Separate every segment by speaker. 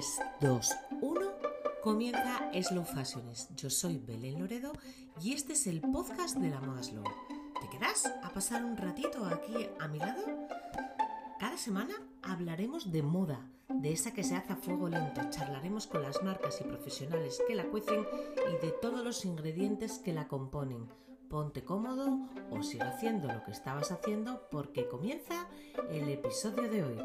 Speaker 1: 3, 2, 1, comienza Slow Fashionist. Yo soy Belén Loredo y este es el podcast de la moda slow. ¿Te quedas a pasar un ratito aquí a mi lado? Cada semana hablaremos de moda, de esa que se hace a fuego lento. Charlaremos con las marcas y profesionales que la cuecen y de todos los ingredientes que la componen. Ponte cómodo o sigue haciendo lo que estabas haciendo porque comienza el episodio de hoy.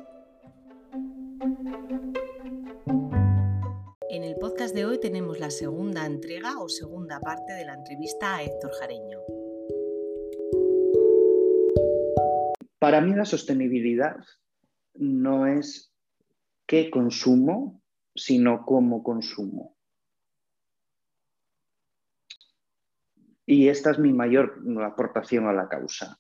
Speaker 1: De hoy tenemos la segunda entrega o segunda parte de la entrevista a Héctor Jareño.
Speaker 2: Para mí la sostenibilidad no es qué consumo, sino cómo consumo. Y esta es mi mayor aportación a la causa.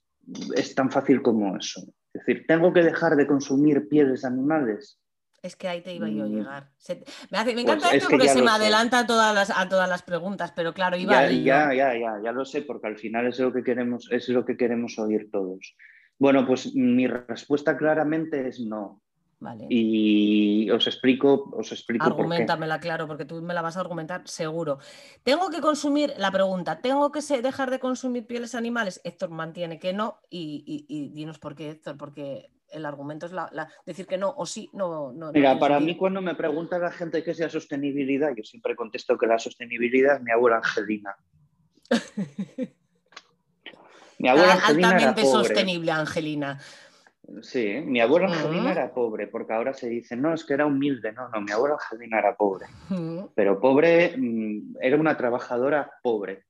Speaker 2: Es tan fácil como eso. Es decir, ¿tengo que dejar de consumir pieles animales?
Speaker 1: Es que ahí te iba yo a mm. llegar. me, pues encanta esto porque se me adelanta a todas, las, a todas las preguntas, pero claro, iba
Speaker 2: ya, ya, ya, ya, ya lo sé, porque al final es lo que queremos, es lo que queremos oír todos. Bueno, pues mi respuesta claramente es no. Vale. Y os explico, os explico.
Speaker 1: Argumentamela, claro, porque tú me la vas a argumentar seguro. Tengo que consumir, la pregunta, ¿tengo que dejar de consumir pieles animales? Héctor mantiene que no, y, y dinos por qué, Héctor, porque el argumento es la, decir que no o sí, no. no
Speaker 2: Mira, para mí cuando me pregunta la gente qué es la sostenibilidad, yo siempre contesto que la sostenibilidad es mi abuela Angelina.
Speaker 1: mi abuela Angelina Altamente sostenible, Angelina.
Speaker 2: Sí, mi abuela Angelina era pobre, porque ahora se dice, no, es que era humilde. No, no, mi abuela Angelina era pobre. Pero pobre, mm, era una trabajadora pobre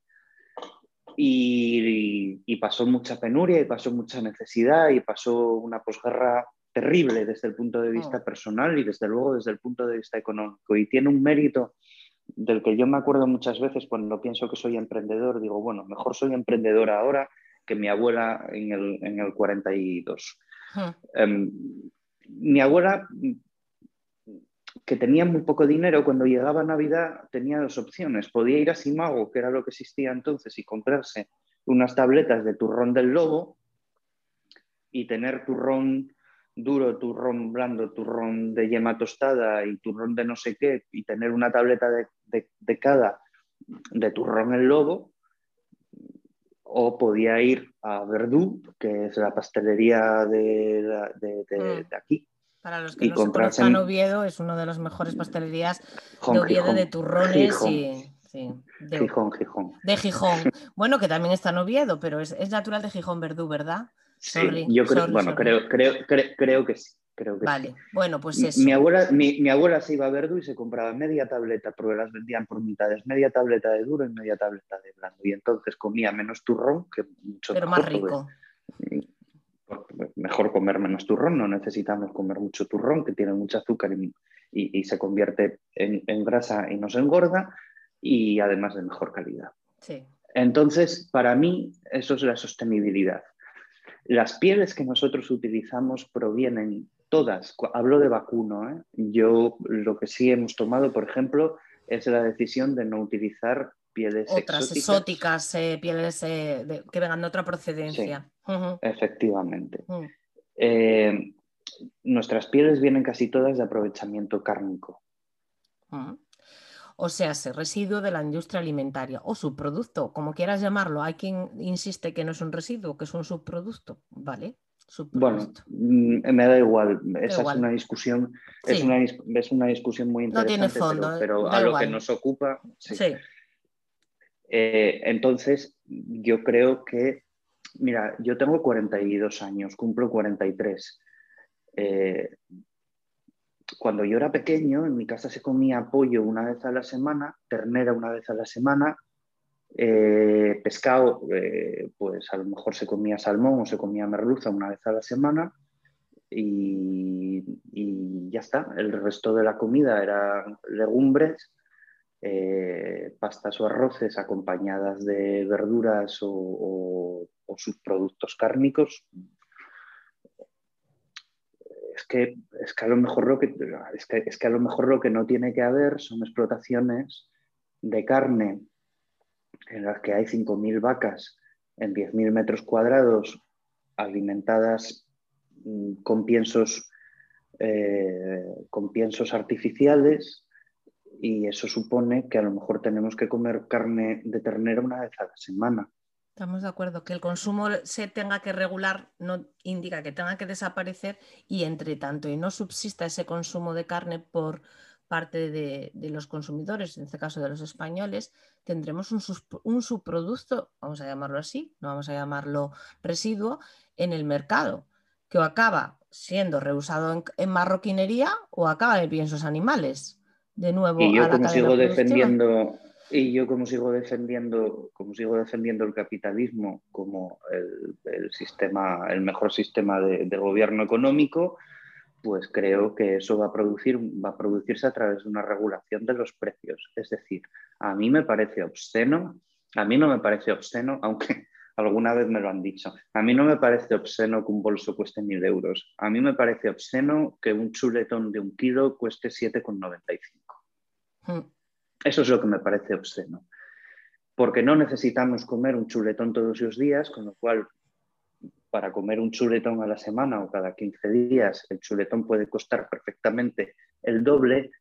Speaker 2: y, pasó mucha penuria y pasó mucha necesidad y pasó una posguerra terrible desde el punto de vista oh. personal y desde luego desde el punto de vista económico. Y tiene un mérito del que yo me acuerdo muchas veces cuando pienso que soy emprendedor, digo, bueno, mejor soy emprendedor ahora que mi abuela en el, en el 42. Em, mi abuela que tenía muy poco dinero, cuando llegaba Navidad tenía dos opciones. Podía ir a Simago, que era lo que existía entonces, y comprarse unas tabletas de turrón del lobo y tener turrón duro, turrón blando, turrón de yema tostada y turrón de no sé qué, y tener una tableta de, cada de turrón el lobo, o podía ir a Verdú, que es la pastelería de, de mm. aquí,
Speaker 1: para los que no se conozcan, Oviedo es una de las mejores pastelerías de Oviedo de turrones y.
Speaker 2: de, Gijón, Gijón.
Speaker 1: De Gijón. Bueno, que también está en Oviedo, pero es, natural de Gijón Verdú, ¿verdad?
Speaker 2: Sí, yo creo, bueno, creo, creo, creo, que sí. Creo que
Speaker 1: vale, bueno, pues eso.
Speaker 2: Mi abuela, mi, abuela se iba a Verdú y se compraba media tableta, porque las vendían por mitades, media tableta de duro y media tableta de blando. Y entonces comía menos turrón, que mucho
Speaker 1: Pero más rico
Speaker 2: mejor comer menos turrón, no necesitamos comer mucho turrón, que tiene mucho azúcar y, se convierte en, grasa y nos engorda, y además de mejor calidad. Entonces, para mí, eso es la sostenibilidad. Las pieles que nosotros utilizamos provienen todas, hablo de vacuno, ¿eh? yo lo que sí hemos tomado, por ejemplo, es la decisión de no utilizar pieles
Speaker 1: Otras exóticas, eh, pieles eh, que vengan de otra procedencia.
Speaker 2: Efectivamente. Mm. Eh, nuestras pieles vienen casi todas de aprovechamiento cárnico.
Speaker 1: O sea, ese residuo de la industria alimentaria o subproducto, como quieras llamarlo. Hay quien insiste que no es un residuo, que es un subproducto, ¿vale?
Speaker 2: Bueno, mm, me da igual. Esa es una discusión, es, una, es, una, discusión muy interesante. No tiene fondo, pero, a lo que nos ocupa. sí. Eh, entonces, yo creo que, mira, yo tengo 42 años, cumplo 43. Eh, cuando yo era pequeño, en mi casa se comía pollo una vez a la semana, ternera una vez a la semana, eh, pescado, pues a lo mejor se comía salmón o se comía merluza una vez a la semana y, y ya está. El resto de la comida eran legumbres eh, pastas o arroces acompañadas de verduras o, subproductos cárnicos, es que, a lo mejor lo que no tiene que haber son explotaciones de carne en las que hay 5.000 vacas en 10.000 metros cuadrados alimentadas mm, con eh, con piensos artificiales y eso supone que a lo mejor tenemos que comer carne de ternera una vez a la semana.
Speaker 1: Estamos de acuerdo. Que el consumo se tenga que regular no indica que tenga que desaparecer y entre tanto y no subsista ese consumo de carne por parte de, los consumidores, en este caso de los españoles, tendremos un, subproducto, vamos a llamarlo así, no vamos a llamarlo residuo, en el mercado, que o acaba siendo reusado en, marroquinería o acaba en piensos animales. De nuevo,
Speaker 2: y yo como sigo defendiendo y yo como sigo defendiendo, como sigo defendiendo el capitalismo como el, sistema, el mejor sistema de, gobierno económico, pues creo que eso va a, producir, va a producirse a través de una regulación de los precios. Es decir, a mí me parece obsceno, a mí no me parece obsceno, aunque alguna vez me lo han dicho, a mí no me parece obsceno que un bolso cueste mil euros, a mí me parece obsceno que un chuletón de un kilo cueste 7,95. Eso es lo que me parece obsceno. Porque no necesitamos comer un chuletón todos los días, con lo cual para comer un chuletón a la semana o cada 15 días, el chuletón puede costar perfectamente el doble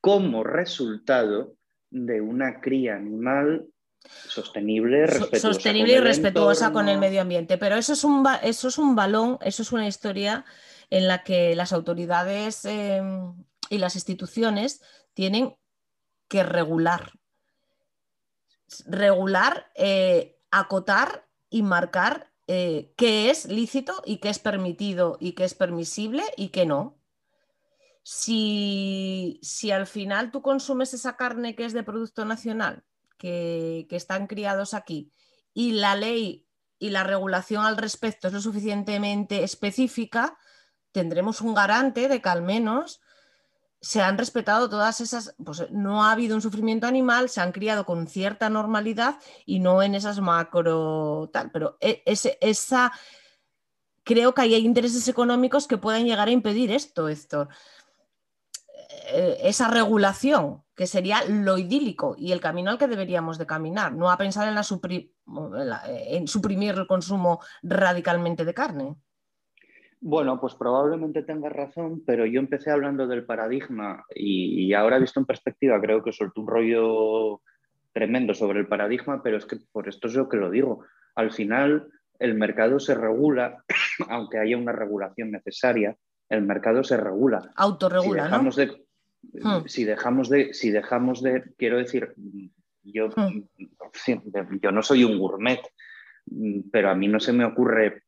Speaker 2: como resultado de una cría animal sostenible, respetuosa
Speaker 1: sostenible y respetuosa con el medio ambiente. Pero eso es un, eso es un balón, eso es una historia en la que las autoridades em, y las instituciones tienen que regular. Regular, eh, acotar y marcar eh, qué es lícito y qué es permitido y qué es permisible y qué no. Si, al final tú consumes esa carne que es de producto nacional, que, que están criados aquí, y la ley y la regulación al respecto es lo suficientemente específica, tendremos un garante de que al menos se han respetado todas esas, pues no ha habido un sufrimiento animal, se han criado con cierta normalidad y no en esas macro tal, pero e, esa creo que hay intereses económicos que pueden llegar a impedir esto, esto eh, esa regulación, que sería lo idílico y el camino al que deberíamos de caminar, no a pensar en, la en suprimir el consumo radicalmente de carne.
Speaker 2: Bueno, pues probablemente tengas razón, pero yo empecé hablando del paradigma y, ahora visto en perspectiva creo que soltó un rollo tremendo sobre el paradigma, pero es que por esto es lo que lo digo. Al final el mercado se regula, aunque haya una regulación necesaria, el mercado se regula.
Speaker 1: Autorregula,
Speaker 2: si dejamos De, hmm. si dejamos de, si dejamos de, quiero decir, yo, hmm. yo no soy un gourmet, pero a mí no se me ocurre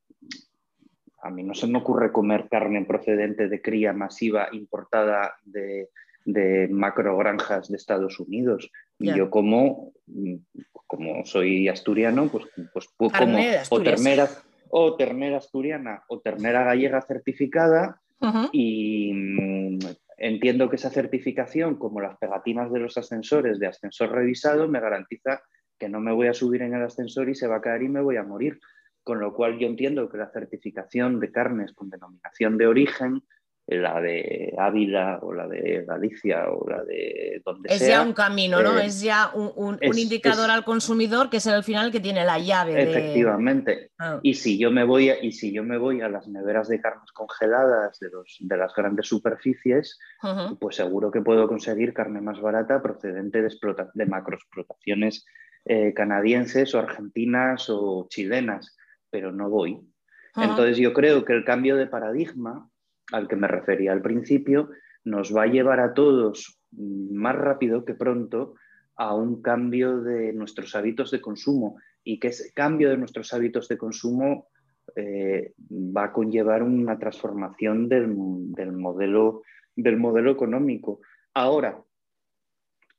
Speaker 2: a mí no se me ocurre comer carne procedente de cría masiva importada de, de macro granjas de Estados Unidos. Y yo como, como soy asturiano, pues, pues como o ternera, o ternera asturiana o ternera gallega certificada y mm, entiendo que esa certificación, como las pegatinas de los ascensores de ascensor revisado, me garantiza que no me voy a subir en el ascensor y se va a caer y me voy a morir. Con lo cual yo entiendo que la certificación de carnes con denominación de origen, la de Ávila o la de Galicia o la de donde
Speaker 1: es
Speaker 2: sea.
Speaker 1: Es ya un camino, ¿no? Eh, es ya un, indicador al consumidor que es al final que tiene la llave.
Speaker 2: Efectivamente. Ah. Y, si yo me voy a, y si yo me voy a las neveras de carnes congeladas de, los, de las grandes superficies, pues seguro que puedo conseguir carne más barata procedente de, de macroexplotaciones eh, canadienses o argentinas o chilenas pero no voy. Entonces yo creo que el cambio de paradigma al que me refería al principio nos va a llevar a todos más rápido que pronto a un cambio de nuestros hábitos de consumo y que ese cambio de nuestros hábitos de consumo eh, va a conllevar una transformación del, modelo, del modelo económico. Ahora,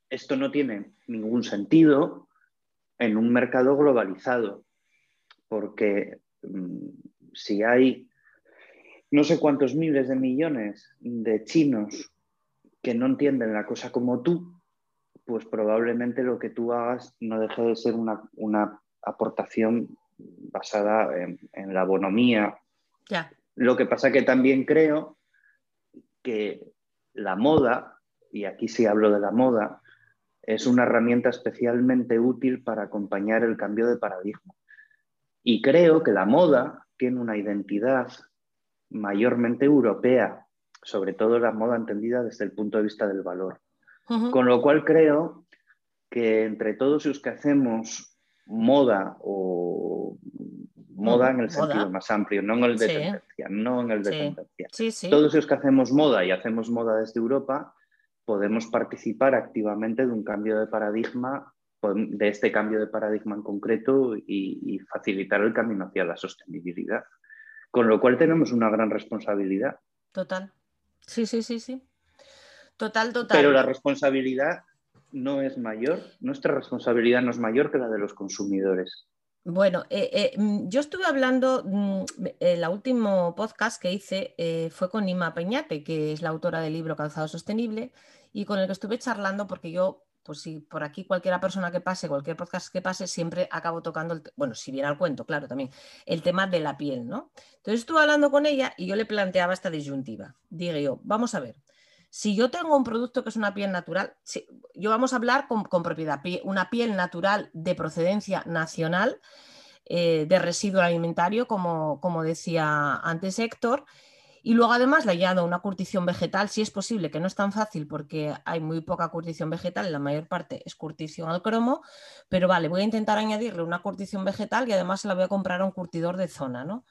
Speaker 2: esto no tiene ningún sentido en un mercado globalizado porque mm, si hay no sé cuántos miles de millones de chinos que no entienden la cosa como tú, pues probablemente lo que tú hagas no deje de ser una, aportación basada en, la bonomía. Lo que pasa que también creo que la moda, y aquí sí hablo de la moda, es una herramienta especialmente útil para acompañar el cambio de paradigma. Y creo que la moda tiene una identidad mayormente europea, sobre todo la moda entendida desde el punto de vista del valor. Con lo cual creo que entre todos los que hacemos moda o moda en el sentido más amplio, no en el de tendencia, no en el de tendencia. Todos los que hacemos moda y hacemos moda desde Europa, podemos participar activamente de un cambio de paradigma, de este cambio de paradigma en concreto y, facilitar el camino hacia la sostenibilidad. Con lo cual tenemos una gran responsabilidad.
Speaker 1: Total. Sí, sí, sí, sí. Total, total.
Speaker 2: Pero la responsabilidad no es mayor, nuestra responsabilidad no es mayor que la de los consumidores.
Speaker 1: Bueno, eh, eh, mm, yo estuve hablando, mm, el último podcast que hice eh, fue con Nima Peñate, que es la autora del libro Calzado Sostenible, y con el que estuve charlando porque yo, pues si por aquí cualquiera persona que pase, cualquier podcast que pase, siempre acabo tocando, el, bueno, si viene al cuento, claro, también, el tema de la piel, ¿no? Entonces estuve hablando con ella y yo le planteaba esta disyuntiva. Dije yo, vamos a ver, si yo tengo un producto que es una piel natural, yo vamos a hablar con, propiedad, una piel natural de procedencia nacional, eh, de residuo alimentario, como, como decía antes Héctor, y luego además le añado una curtición vegetal, si es posible, que no es tan fácil porque hay muy poca curtición vegetal, la mayor parte es curtición al cromo, pero vale, voy a intentar añadirle una curtición vegetal y además la voy a comprar a un curtidor de zona, ¿no?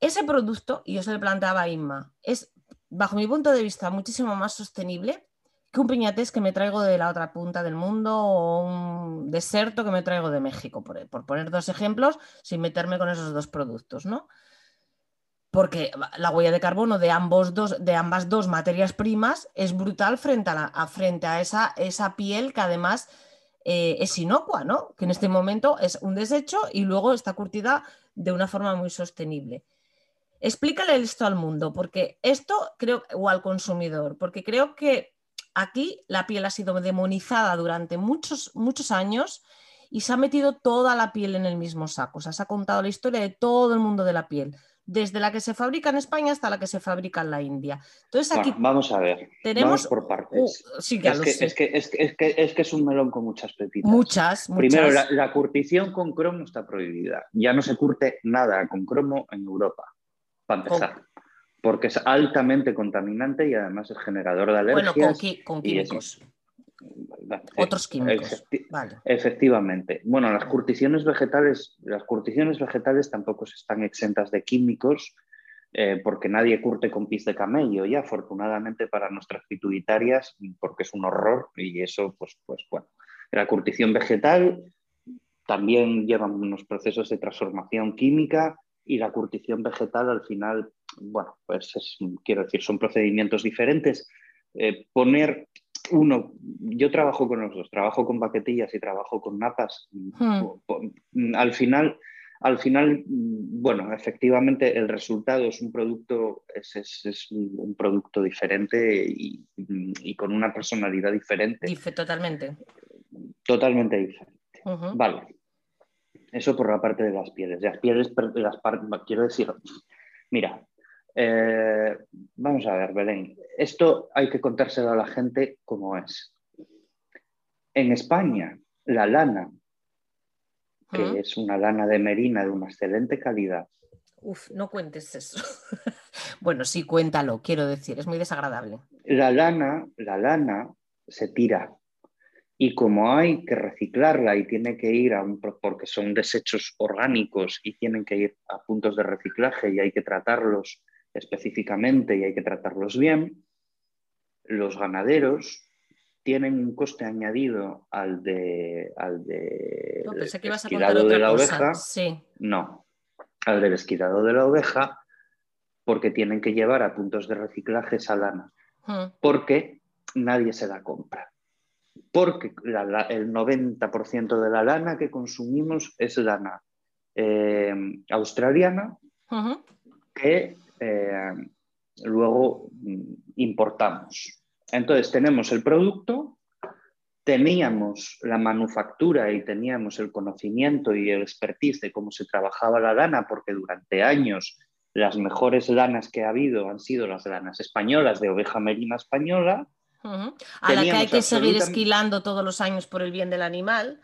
Speaker 1: Ese producto, y yo se le planteaba a Inma, es, bajo mi punto de vista, muchísimo más sostenible que un piñatés que me traigo de la otra punta del mundo o un deserto que me traigo de México, por, por poner dos ejemplos, sin meterme con esos dos productos, ¿no? Porque la huella de carbono de, ambos dos, de ambas dos materias primas es brutal frente a, frente a esa, esa, piel que además eh, es inocua, ¿no? que en este momento es un desecho y luego está curtida de una forma muy sostenible. Explícale esto al mundo, porque esto creo, o al consumidor, porque creo que aquí la piel ha sido demonizada durante muchos, muchos años y se ha metido toda la piel en el mismo saco. O sea, se ha contado la historia de todo el mundo de la piel desde la que se fabrica en España hasta la que se fabrica en la India. Entonces aquí
Speaker 2: vamos a ver, tenemos por partes.
Speaker 1: sí, es,
Speaker 2: que, es, que, es, que, es, que, es, un melón con muchas pepitas.
Speaker 1: Muchas,
Speaker 2: Primero, la, curtición con cromo está prohibida. Ya no se curte nada con cromo en Europa, para empezar. Porque es altamente contaminante y además es generador de alergias.
Speaker 1: Bueno, con, químicos. Otros químicos.
Speaker 2: Efectivamente. Bueno, las curticiones vegetales, las curticiones vegetales tampoco están exentas de químicos, eh, porque nadie curte con pis de camello, y afortunadamente para nuestras pituitarias, porque es un horror, y eso, pues, pues bueno. La curtición vegetal también lleva unos procesos de transformación química, y la curtición vegetal al final, bueno, pues quiero decir, son procedimientos diferentes. Eh, poner uno, yo trabajo con los dos, trabajo con baquetillas y trabajo con napas. Hmm. Al final, al final, bueno, efectivamente el resultado es un producto, es, un producto diferente y, con una personalidad diferente.
Speaker 1: totalmente.
Speaker 2: Totalmente diferente. Vale. Eso por la parte de las pieles. Las pieles, las, quiero decir, mira, eh, vamos a ver, Belén, esto hay que contárselo a la gente como es. En España, la lana, que es una lana de merina de una excelente calidad.
Speaker 1: Uf, no cuentes eso. bueno, sí, cuéntalo, quiero decir, es muy desagradable.
Speaker 2: La lana, la lana se tira. Y como hay que reciclarla y tiene que ir a un, porque son desechos orgánicos y tienen que ir a puntos de reciclaje y hay que tratarlos específicamente y hay que tratarlos bien, los ganaderos tienen un coste añadido al de al de
Speaker 1: no, pensé que ibas a contar otra de la cosa. oveja.
Speaker 2: Sí. No, al del esquilado de la oveja, porque tienen que llevar a puntos de reciclaje esa lana. Hmm. Porque nadie se la compra. Porque el 90% de la lana que consumimos es lana eh, australiana, que eh, luego mm, importamos. Entonces tenemos el producto, teníamos la manufactura y teníamos el conocimiento y el expertise de cómo se trabajaba la lana, porque durante años las mejores lanas que ha habido han sido las lanas españolas de oveja merina española.
Speaker 1: A la que hay que seguir esquilando todos los años por el bien del animal.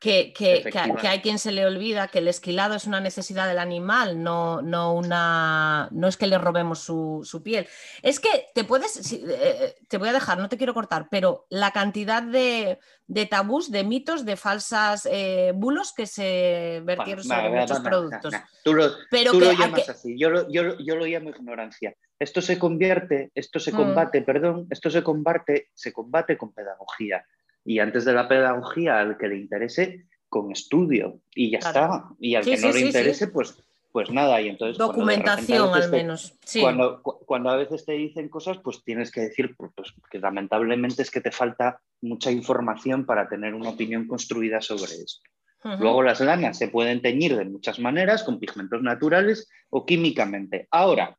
Speaker 1: Que, hay quien se le olvida que el esquilado es una necesidad del animal, no, no, una, no es que le robemos su, piel. Es que te puedes, eh, te voy a dejar, no te quiero cortar, pero la cantidad de, tabús, de mitos, de falsas eh, bulos que se vertieron sobre muchos productos.
Speaker 2: Tú lo, pero lo llamas así, yo lo, yo, lo llamo ignorancia. Esto se convierte, esto se mm. combate, perdón, esto se combate, se combate con pedagogía y antes de la pedagogía al que le interese con estudio y ya está. Y al que no le interese, pues, pues nada. Y entonces,
Speaker 1: Documentación al menos.
Speaker 2: Cuando, cuando a veces te dicen cosas, pues tienes que decir pues, pues, que lamentablemente es que te falta mucha información para tener una opinión construida sobre esto. Luego las lanas se pueden teñir de muchas maneras, con pigmentos naturales o químicamente. Ahora,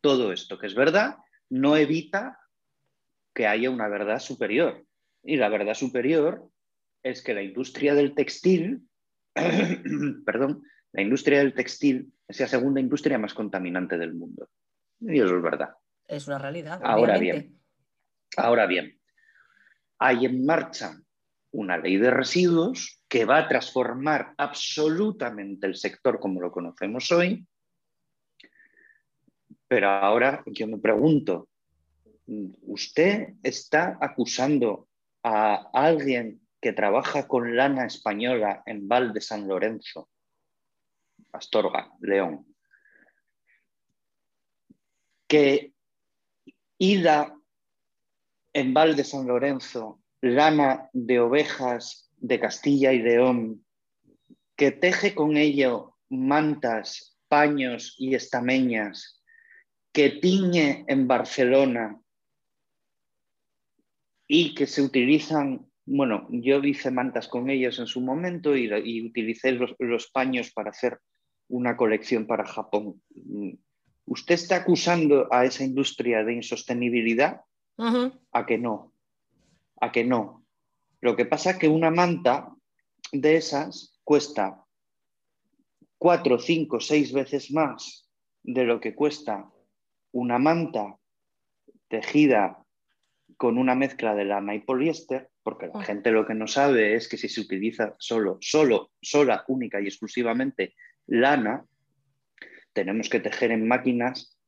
Speaker 2: todo esto que es verdad no evita que haya una verdad superior. Y la verdad superior es que la industria del textil, perdón, la industria del textil es la segunda industria más contaminante del mundo. Y eso es verdad.
Speaker 1: Es una realidad.
Speaker 2: Ahora bien, ahora bien, hay en marcha una ley de residuos que va a transformar absolutamente el sector como lo conocemos hoy. Pero ahora yo me pregunto, ¿usted está acusando a alguien que trabaja con lana española en Val de San Lorenzo, Astorga, León, que ida en Val de San Lorenzo lana de ovejas de Castilla y León, que teje con ello mantas, paños y estameñas, que tiñe en Barcelona y que se utilizan, bueno, yo hice mantas con ellos en su momento y, utilicé los, paños para hacer una colección para Japón. ¿Usted está acusando a esa industria de insostenibilidad? A que no, a que no. Lo que pasa es que una manta de esas cuesta cuatro, cinco, seis veces más de lo que cuesta una manta tejida con una mezcla de lana y poliéster, porque la ah. gente lo que no sabe es que si se utiliza solo, solo, sola, única y exclusivamente lana, tenemos que tejer en máquinas,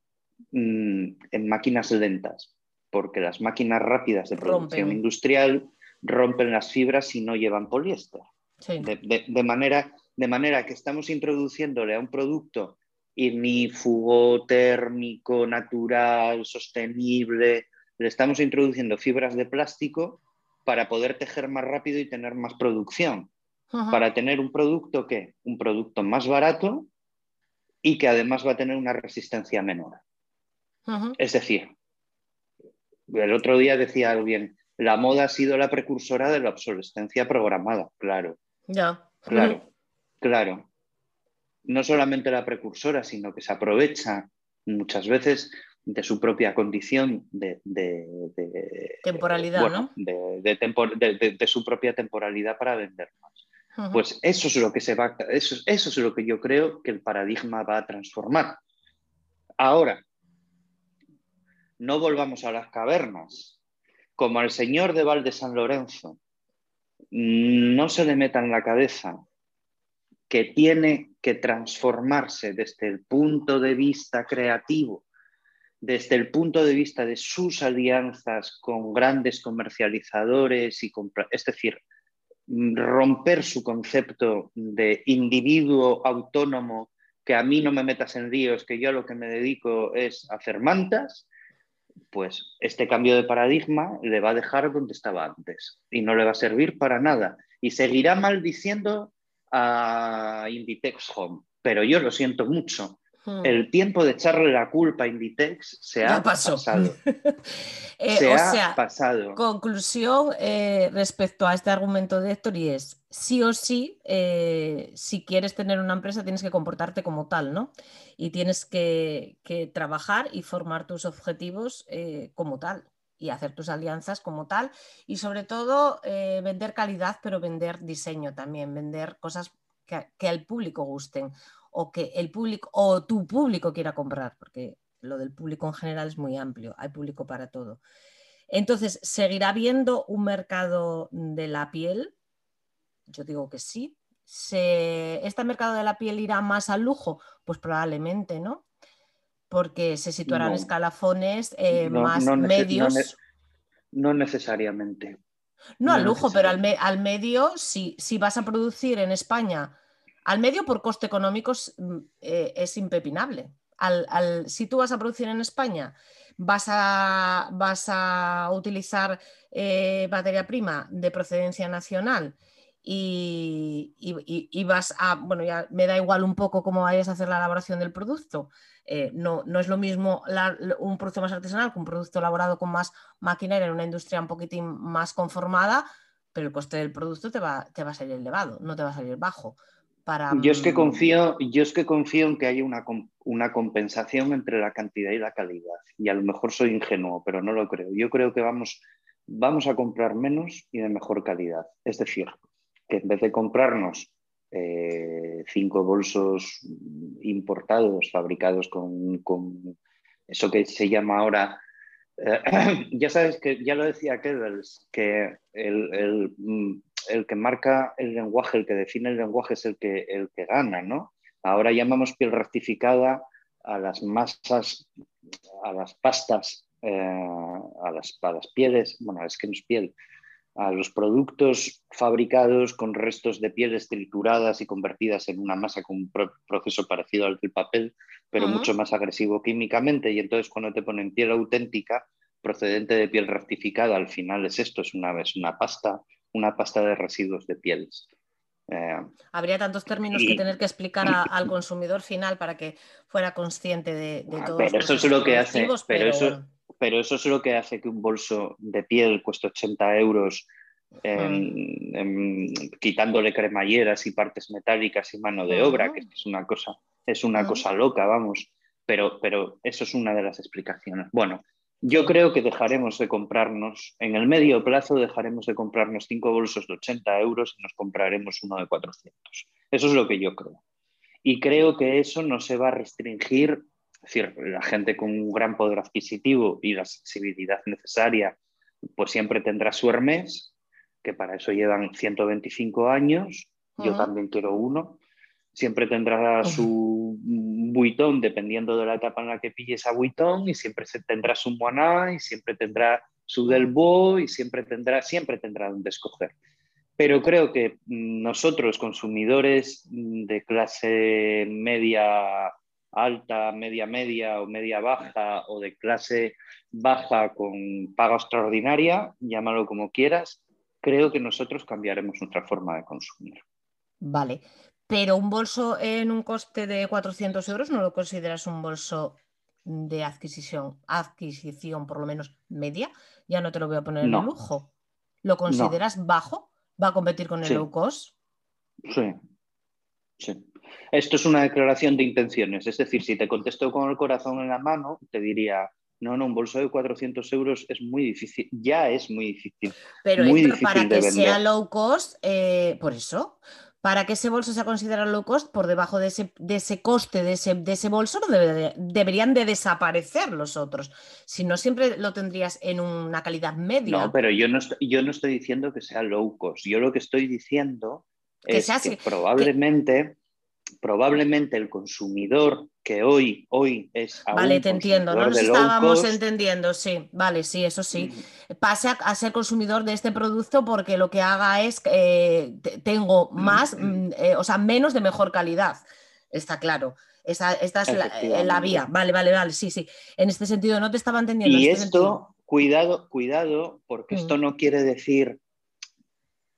Speaker 2: mm, en máquinas lentas, porque las máquinas rápidas de producción industrial rompen las fibras y no llevan poliéster. De, manera, de manera que estamos introduciéndole a un producto ignífugo, térmico, natural, sostenible, le estamos introduciendo fibras de plástico para poder tejer más rápido y tener más producción. Para tener un producto que, un producto más barato y que además va a tener una resistencia menor. Es decir, el otro día decía alguien, la moda ha sido la precursora de la obsolescencia programada. Claro.
Speaker 1: Ya.
Speaker 2: Claro, claro. No solamente la precursora, sino que se aprovecha muchas veces de su propia condición de,
Speaker 1: temporalidad, ¿no?
Speaker 2: De, su propia temporalidad para vender más. Pues eso es lo que se va, eso, eso es lo que yo creo que el paradigma va a transformar. Ahora, no volvamos a las cavernas. Como al señor de Val de San Lorenzo no se le meta en la cabeza que tiene que transformarse desde el punto de vista creativo desde el punto de vista de sus alianzas con grandes comercializadores, y es decir, romper su concepto de individuo autónomo, que a mí no me metas en líos, que yo lo que me dedico es hacer mantas, pues este cambio de paradigma le va a dejar donde estaba antes y no le va a servir para nada. Y seguirá maldiciendo a Inditex Home, pero yo lo siento mucho Hmm. El tiempo de echarle la culpa a Inditex se ha pasado.
Speaker 1: Eh, se ha pasado. Conclusión eh, respecto a este argumento de Héctor y es, sí o sí, eh, si quieres tener una empresa tienes que comportarte como tal, ¿no? Y tienes que, trabajar y formar tus objetivos como tal y hacer tus alianzas como tal y sobre todo vender calidad, pero vender diseño también, vender cosas que, que al público gusten o que el público o tu público quiera comprar, porque lo del público en general es muy amplio, hay público para todo. Entonces, ¿seguirá habiendo un mercado de la piel? Yo digo que sí. Se, ¿Este mercado de la piel irá más al lujo? Pues probablemente, ¿no? Porque se situarán escalafones eh, más medios.
Speaker 2: No, necesariamente.
Speaker 1: No, al lujo, pero al, al medio, si, si, vas a producir en España, al medio por coste económico es, mm, eh, impepinable. Al, si tú vas a producir en España, vas a, utilizar eh, materia prima de procedencia nacional y, vas a, bueno, ya me da igual un poco cómo vayas a hacer la elaboración del producto. Eh, no, no, es lo mismo un producto más artesanal que un producto elaborado con más maquinaria en una industria un poquitín más conformada, pero el coste del producto va, te va a salir elevado, no te va a salir bajo. Para...
Speaker 2: Yo, es que confío, yo es que confío en que haya una, una compensación entre la cantidad y la calidad. Y a lo mejor soy ingenuo, pero no lo creo. Yo creo que vamos, vamos a comprar menos y de mejor calidad. Es decir, que en vez de comprarnos eh, cinco bolsos importados, fabricados con, eso que se llama ahora, eh, ya sabes que ya lo decía Kedels, que mm, el, que marca el lenguaje, el que define el lenguaje es el que, el que gana, ¿no? Ahora llamamos piel rectificada a las masas, a las pastas, eh, a, las, a las pieles, bueno, es que no es piel, a los productos fabricados con restos de pieles trituradas y convertidas en una masa con un proceso parecido al del papel, pero mucho más agresivo químicamente. Y entonces cuando te ponen piel auténtica, procedente de piel rectificada, al final es esto, es una, es una pasta, una pasta de residuos de pieles.
Speaker 1: Eh, Habría tantos términos que tener que explicar al consumidor final para que fuera consciente de, de todo.
Speaker 2: Pero eso es lo que hace, pero, eso, pero eso es lo que hace que un bolso de piel cueste 80 euros, quitándole cremalleras y partes metálicas y mano de obra, que es una cosa, es una cosa loca, vamos. Pero, pero eso es una de las explicaciones. Bueno, yo creo que dejaremos de comprarnos, en el medio plazo dejaremos de comprarnos cinco bolsos de 80 euros y nos compraremos uno de 400. Eso es lo que yo creo. Y creo que eso no se va a restringir es decir, la gente con un gran poder adquisitivo y la sensibilidad necesaria, pues siempre tendrá su Hermes, que para eso llevan 125 años, yo también quiero uno, siempre tendrá su buitón, dependiendo de la etapa en la que pille esa buitón, y siempre se tendrá su Moana, y siempre tendrá su Delbo, y siempre tendrá, siempre tendrá donde escoger. Pero creo que nosotros, consumidores de clase media alta, media media o media baja o de clase baja con paga extraordinaria, llámalo como quieras, creo que nosotros cambiaremos nuestra forma de consumir.
Speaker 1: Vale, pero un bolso en un coste de 400 euros no lo consideras un bolso de adquisición, adquisición por lo menos media, ya no te lo voy a poner en lujo. ¿Lo consideras bajo? ¿Va a competir con el low cost?
Speaker 2: Sí, sí. Esto es una declaración de intenciones, es decir, si te contesto con el corazón en la mano, te diría, no, no, un bolso de 400 euros es muy difícil, ya es muy difícil.
Speaker 1: Pero para que sea low cost, eh, por eso, para que ese bolso sea considerado low cost, por debajo de ese, de ese coste de ese, de ese bolso no deberían de desaparecer los otros. Si no, siempre lo tendrías en una calidad media.
Speaker 2: No, pero yo no estoy, yo no estoy diciendo que sea low cost. Yo lo que estoy diciendo es que probablemente probablemente el consumidor que hoy, hoy es...
Speaker 1: Vale, te entiendo, no nos estábamos entendiendo, sí, vale, sí, eso sí. Pase a, ser consumidor de este producto porque lo que haga es, eh, tengo más, mm, eh, o sea, menos de mejor calidad, está claro. Esta, es la, vía, vale, vale, vale, sí, sí. En este sentido, no te estaba entendiendo.
Speaker 2: Y
Speaker 1: este
Speaker 2: esto, cuidado, cuidado, porque esto mm. no quiere decir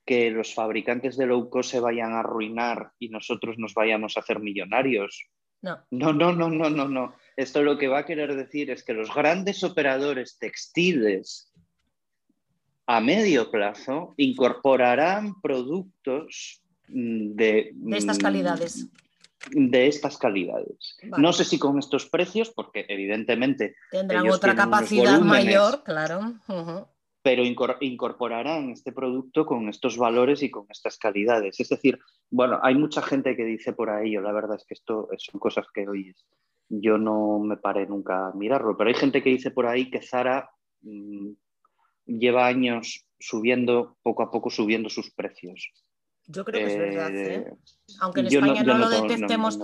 Speaker 2: que los fabricantes de low cost se vayan a arruinar y nosotros nos vayamos a hacer millonarios.
Speaker 1: No.
Speaker 2: No, no, no, no, no, no. Esto lo que va a querer decir es que los grandes operadores textiles a medio plazo incorporarán productos de,
Speaker 1: de estas calidades.
Speaker 2: De estas calidades. No sé si con estos precios, porque evidentemente.
Speaker 1: Tendrán otra capacidad mayor, claro
Speaker 2: pero incorporarán este producto con estos valores y con estas calidades. Es decir, bueno, hay mucha gente que dice por ahí, la verdad es que esto son cosas que hoy yo no me paré nunca a mirarlo, pero hay gente que dice por ahí que Zara mm, lleva años subiendo, poco a poco subiendo sus precios.
Speaker 1: Yo creo que es verdad. ¿eh? Aunque en España no, lo detectemos,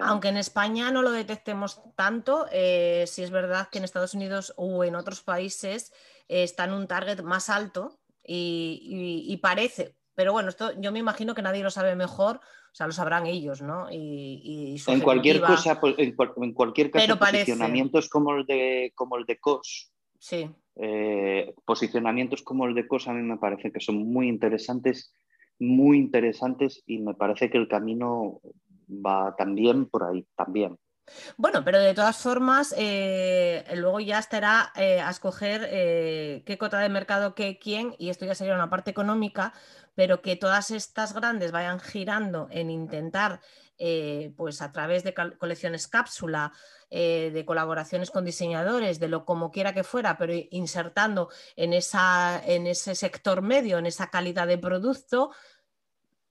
Speaker 1: aunque en España no lo detectemos tanto, eh, sí es verdad que en Estados Unidos o en otros países eh, está en un target más alto y, parece, pero bueno, esto yo me imagino que nadie lo sabe mejor, o sea, lo sabrán ellos, ¿no? Y,
Speaker 2: en cualquier cosa, pues, en, cualquier caso, posicionamientos como el de como el de COS.
Speaker 1: Sí.
Speaker 2: Eh, posicionamientos como el de COS a mí me parece que son muy interesantes muy interesantes y me parece que el camino va también por ahí, también.
Speaker 1: Bueno, pero de todas formas, eh, luego ya estará eh, a escoger eh, qué cota de mercado, qué quién, y esto ya sería una parte económica, pero que todas estas grandes vayan girando en intentar, pues a través de colecciones cápsula, de colaboraciones con diseñadores, de lo como quiera que fuera, pero insertando en, esa, en ese sector medio, en esa calidad de producto,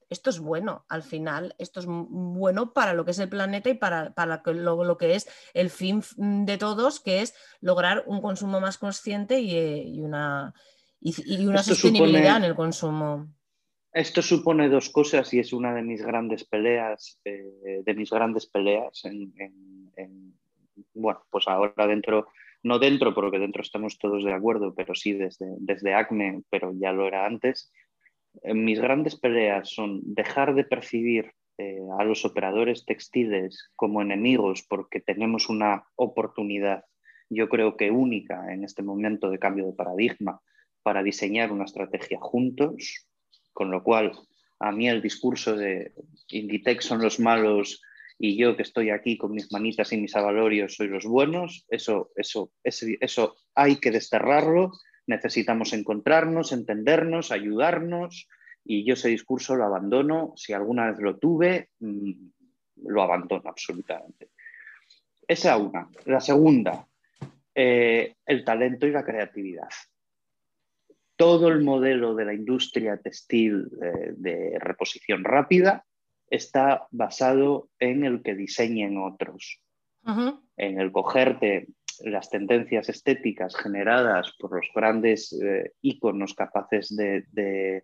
Speaker 1: esto es bueno al final, esto es bueno para lo que es el planeta y para, lo, que es el fin de todos, que es lograr un consumo más consciente y, eh, una, y, una sostenibilidad en el consumo.
Speaker 2: Esto supone dos cosas y es una de mis grandes peleas, eh, de mis grandes peleas en, bueno, pues ahora dentro, no dentro porque dentro estamos todos de acuerdo, pero sí desde, desde ACME, pero ya lo era antes, mis grandes peleas son dejar de percibir eh, a los operadores textiles como enemigos porque tenemos una oportunidad, yo creo que única en este momento de cambio de paradigma, para diseñar una estrategia juntos, con lo cual a mí el discurso de Inditex son los malos y yo que estoy aquí con mis manitas y mis avalorios soy los buenos, eso, eso, eso hay que desterrarlo necesitamos encontrarnos, entendernos, ayudarnos y yo ese discurso lo abandono, si alguna vez lo tuve, mm, lo abandono absolutamente. Esa una. La segunda, eh, el talento y la creatividad. Todo el modelo de la industria textil eh, de reposición rápida está basado en el que diseñen otros, en el cogerte las tendencias estéticas generadas por los grandes eh, íconos capaces de,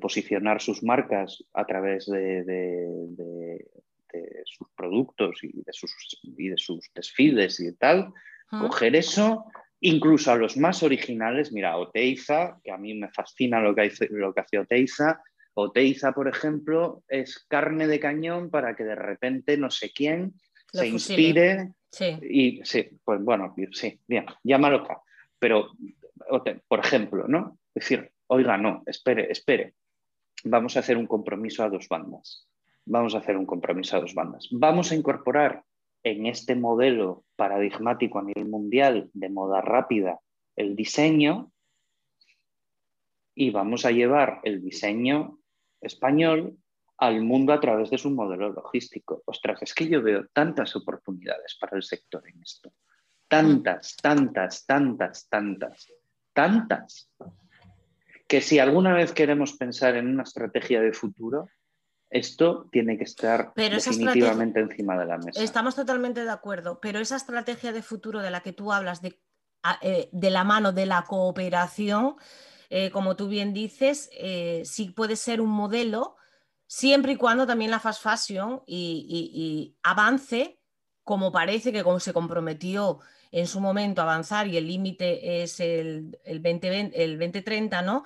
Speaker 2: posicionar sus marcas a través de, sus productos y de sus, de sus desfiles y tal, coger eso, incluso a los más originales, mira, Oteiza, que a mí me fascina lo que, hace, lo que hace Oteiza, Oteiza, por ejemplo, es carne de cañón para que de repente no sé quién se inspire
Speaker 1: Sí.
Speaker 2: Y sí, pues bueno, sí, bien, llámalo acá. Pero, por ejemplo, ¿no? Decir, oiga, no, espere, espere. Vamos a hacer un compromiso a dos bandas. Vamos a hacer un compromiso a dos bandas. Vamos a incorporar en este modelo paradigmático a nivel mundial de moda rápida el diseño y vamos a llevar el diseño español al mundo a través de su modelo logístico. Ostras, es que yo veo tantas oportunidades para el sector en esto. Tantas, tantas, tantas, tantas, tantas. Que si alguna vez queremos pensar en una estrategia de futuro, esto tiene que estar definitivamente encima de la mesa.
Speaker 1: Estamos totalmente de acuerdo, pero esa estrategia de futuro de la que tú hablas, de, eh, de la mano de la cooperación, eh, como tú bien dices, eh, sí puede ser un modelo siempre y cuando también la fast fashion y, avance como parece que como se comprometió en su momento a avanzar y el límite es el, el, 2030, ¿no?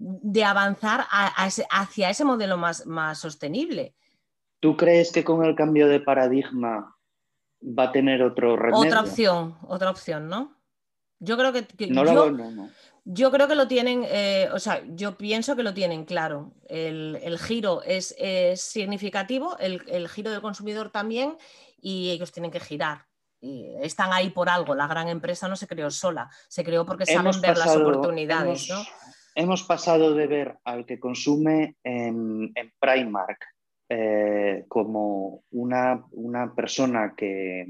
Speaker 1: De avanzar hacia ese modelo más, más sostenible.
Speaker 2: ¿Tú crees que con el cambio de paradigma va a tener otro remedio?
Speaker 1: Otra opción, otra opción, ¿no? Yo creo que,
Speaker 2: no, lo, no, no.
Speaker 1: Yo creo que lo tienen, eh, o sea, yo pienso que lo tienen claro. El, giro es, significativo, el, giro del consumidor también, y ellos tienen que girar. Y están ahí por algo. La gran empresa no se creó sola, se creó porque saben ver las oportunidades.
Speaker 2: Hemos, pasado de ver al que consume en, Primark eh, como una, una persona que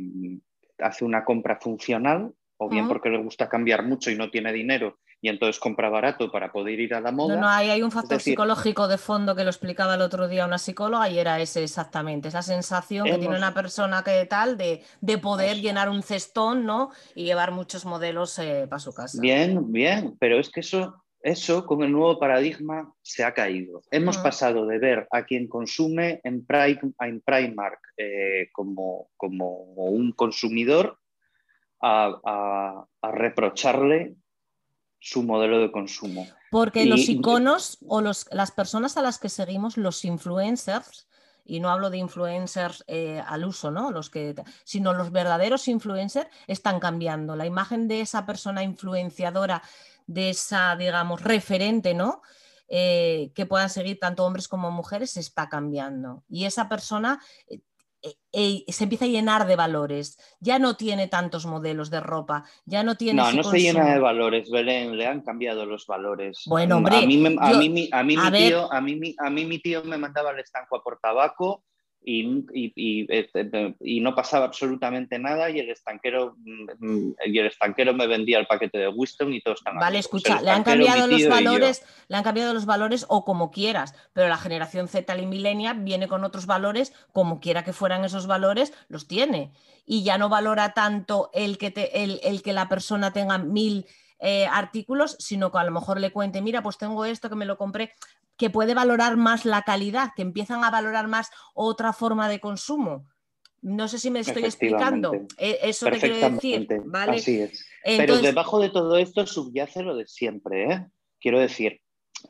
Speaker 2: hace una compra funcional, o bien porque le gusta cambiar mucho y no tiene dinero y entonces compra barato para poder ir a la moda.
Speaker 1: No, no, hay, hay un factor psicológico de fondo que lo explicaba el otro día una psicóloga y era ese exactamente, esa sensación que tiene una persona que tal de, poder llenar un cestón ¿no? y llevar muchos modelos eh, para su casa.
Speaker 2: Bien, bien, pero es que eso, eso con el nuevo paradigma se ha caído. Hemos pasado de ver a quien consume en, en Primark eh, como, como, un consumidor a, reprocharle su modelo de consumo.
Speaker 1: Porque los iconos o las personas a las que seguimos, los influencers, y no hablo de influencers eh, al uso, ¿no? Los que, sino los verdaderos influencers están cambiando. La imagen de esa persona influenciadora de esa, digamos, referente, ¿no? Eh, que puedan seguir tanto hombres como mujeres, se está cambiando. Y esa persona eh, eh, se empieza a llenar de valores. Ya no tiene tantos modelos de ropa, ya no tiene.
Speaker 2: No, no se llena de valores, Belén, le han cambiado los valores.
Speaker 1: Bueno, hombre.
Speaker 2: A mí, a mí, a mí, mi, tío, a mí, a mí mi tío me mandaba el estanco a por tabaco este, y, no pasaba absolutamente nada y el estanquero mm, y el estanquero me vendía el paquete de Winston y todo estaba
Speaker 1: Vale, escucha, le han cambiado los valores, le han cambiado los valores o como quieras, pero la generación Z y milenia viene con otros valores, como quiera que fueran esos valores, los tiene. Y ya no valora tanto el que, el, que la persona tenga mil eh, artículos, sino que a lo mejor le cuente, mira, pues tengo esto que me lo compré que puede valorar más la calidad, que empiezan a valorar más otra forma de consumo. No sé si me estoy explicando. E, eso te quiero decir. ¿vale?
Speaker 2: Así es. Pero debajo de todo esto subyace lo de siempre. ¿eh? Quiero decir,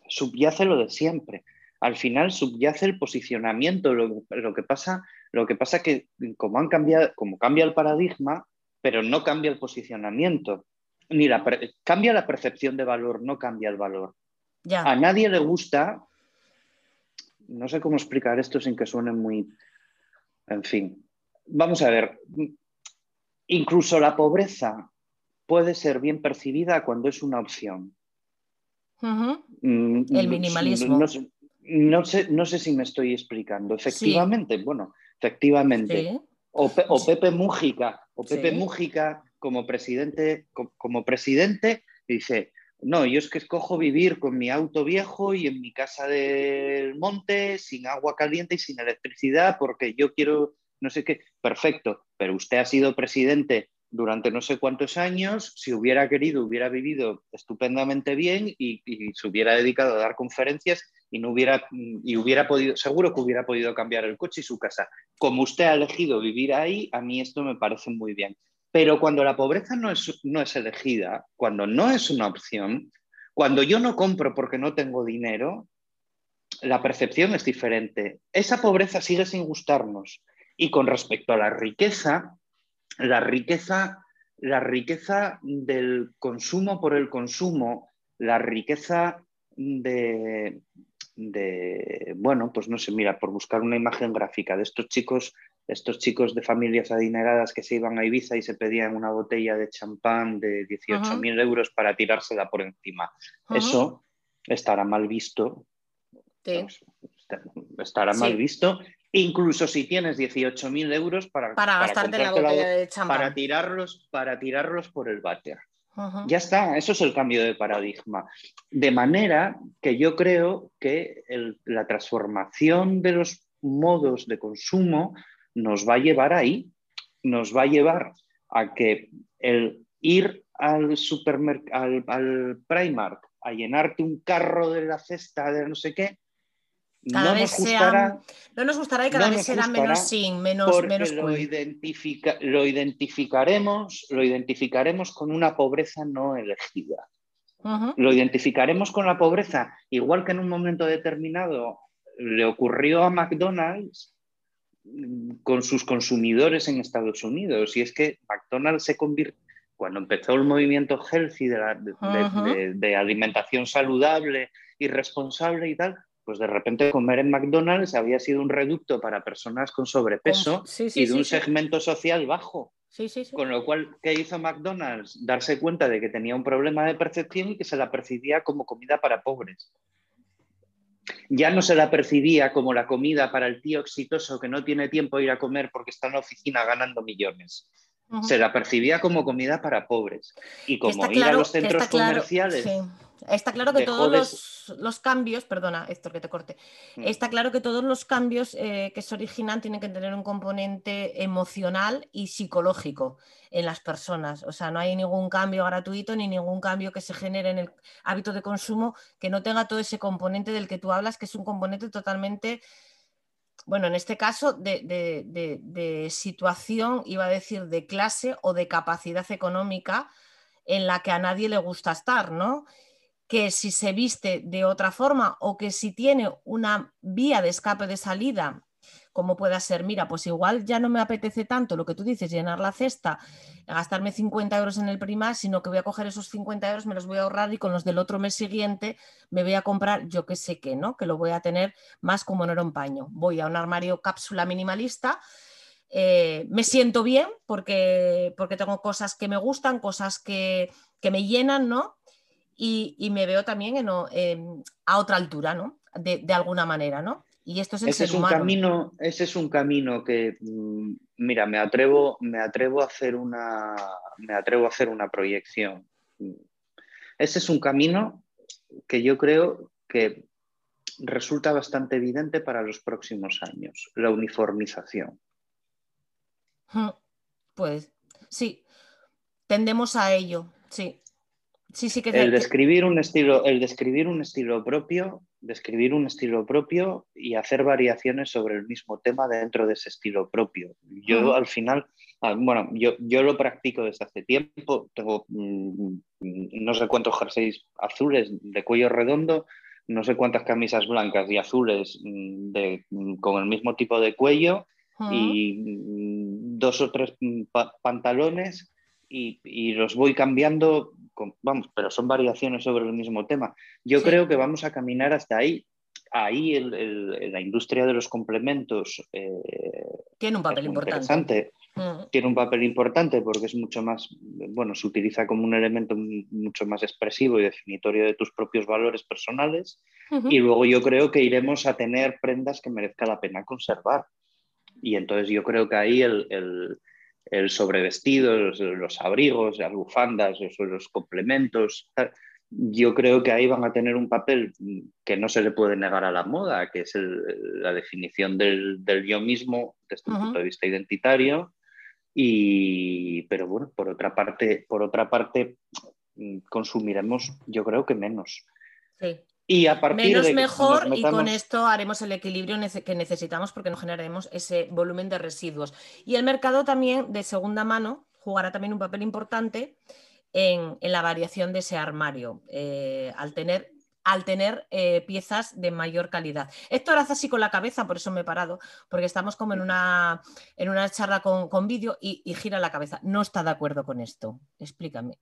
Speaker 2: subyace lo de siempre. Al final subyace el posicionamiento. Lo, que pasa, lo que pasa que como han cambiado, como cambia el paradigma, pero no cambia el posicionamiento. Ni la, cambia la percepción de valor, no cambia el valor. A nadie le gusta, no sé cómo explicar esto sin que suene muy, en fin, vamos a ver, incluso la pobreza puede ser bien percibida cuando es una opción.
Speaker 1: Mm, El minimalismo.
Speaker 2: No, sé, no, sé, si me estoy explicando. Efectivamente, bueno, efectivamente. O, Pepe Mújica, o Pepe Mújica como presidente, como presidente, dice, no, yo es que escojo vivir con mi auto viejo y en mi casa del monte, sin agua caliente y sin electricidad, porque yo quiero, no sé qué, perfecto, pero usted ha sido presidente durante no sé cuántos años, si hubiera querido, hubiera vivido estupendamente bien y, se hubiera dedicado a dar conferencias y no hubiera, y hubiera podido, seguro que hubiera podido cambiar el coche y su casa. Como usted ha elegido vivir ahí, a mí esto me parece muy bien. Pero cuando la pobreza no es, no es elegida, cuando no es una opción, cuando yo no compro porque no tengo dinero, la percepción es diferente. Esa pobreza sigue sin gustarnos. Y con respecto a la riqueza, la riqueza, la riqueza del consumo por el consumo, la riqueza de, de, bueno, pues no sé, mira, por buscar una imagen gráfica de estos chicos estos chicos de familias adineradas que se iban a Ibiza y se pedían una botella de champán de 18.000 euros para tirársela por encima. Eso estará mal visto. Estará mal visto. Incluso si tienes 18.000 euros para,
Speaker 1: para, gastarte la botella de champán.
Speaker 2: Para tirarlos, para tirarlos por el váter. Ya está, eso es el cambio de paradigma. De manera que yo creo que la transformación de los modos de consumo nos va a llevar ahí, nos va a llevar a que el ir al supermercado, al, Primark, a llenarte un carro de la cesta de no sé qué,
Speaker 1: cada no, vez nos gustará, no nos gustará y cada vez será menos sin, menos, menos
Speaker 2: lo, identifica, lo, identificaremos, lo identificaremos con una pobreza no elegida. Lo identificaremos con la pobreza, igual que en un momento determinado le ocurrió a McDonald's con sus consumidores en Estados Unidos. Y es que McDonald's se convirtió, cuando empezó el movimiento healthy de, alimentación saludable y responsable y tal, pues de repente comer en McDonald's había sido un reducto para personas con sobrepeso y de un segmento social bajo. Con lo cual, ¿qué hizo McDonald's? Darse cuenta de que tenía un problema de percepción y que se la percibía como comida para pobres ya no se la percibía como la comida para el tío exitoso que no tiene tiempo de ir a comer porque está en la oficina ganando millones. Se la percibía como comida para pobres. Y como ir a los centros comerciales.
Speaker 1: Está claro que todos los, cambios, perdona Héctor que te corte, mm. está claro que todos los cambios eh, que se originan tienen que tener un componente emocional y psicológico en las personas. O sea, no hay ningún cambio gratuito ni ningún cambio que se genere en el hábito de consumo que no tenga todo ese componente del que tú hablas, que es un componente totalmente bueno, en este caso de, situación, iba a decir de clase o de capacidad económica en la que a nadie le gusta estar, ¿no? Que si se viste de otra forma o que si tiene una vía de escape de salida como pueda ser, mira, pues igual ya no me apetece tanto lo que tú dices, llenar la cesta, gastarme 50 euros en el prima, sino que voy a coger esos 50 euros, me los voy a ahorrar y con los del otro mes siguiente me voy a comprar, yo que sé qué, ¿no? Que lo voy a tener más como no era un paño. Voy a un armario cápsula minimalista. Eh, me siento bien porque, porque tengo cosas que me gustan, cosas que, me llenan, ¿no? Y, me veo también a otra altura, ¿no? De, de alguna manera, ¿no? Y esto es el
Speaker 2: ese es un camino, ese es un camino que, mm, mira, me atrevo, me atrevo a hacer una, me atrevo a hacer una proyección. Ese es un camino que yo creo que resulta bastante evidente para los próximos años, la uniformización.
Speaker 1: Pues sí, tendemos a ello, sí. Sí, sí que
Speaker 2: el describir un estilo, el describir un estilo propio describir un estilo propio y hacer variaciones sobre el mismo tema dentro de ese estilo propio. Yo al final, ah, bueno, yo, yo lo practico desde hace tiempo, tengo mm, no sé cuántos jerseys azules de cuello redondo, no sé cuántas camisas blancas y azules mm, de, mm, con el mismo tipo de cuello y dos o tres pantalones y, y los voy cambiando vamos, pero son variaciones sobre el mismo tema. Yo creo que vamos a caminar hasta ahí. Ahí la industria de los complementos
Speaker 1: eh, tiene un papel importante.
Speaker 2: Mm. Tiene un papel importante porque es mucho más, bueno, se utiliza como un elemento mucho más expresivo y definitorio de tus propios valores personales. Y luego yo creo que iremos a tener prendas que merezca la pena conservar. Y entonces yo creo que ahí el el sobrevestido, los, abrigos, las bufandas, los, los, complementos. Yo creo que ahí van a tener un papel que no se le puede negar a la moda, que es la definición del, yo mismo desde un punto de vista identitario. Y, pero bueno, por otra parte, por otra parte, consumiremos, yo creo que menos.
Speaker 1: Sí. Y a partir Menos mejor y con esto haremos el equilibrio que necesitamos porque no generaremos ese volumen de residuos. Y el mercado también de segunda mano jugará también un papel importante en, la variación de ese armario, eh, al tener, al tener eh, piezas de mayor calidad. Héctor hace así con la cabeza, por eso me he parado, porque estamos como en una, en una charla con, con vídeo y, y gira la cabeza. No está de acuerdo con esto. Explícame.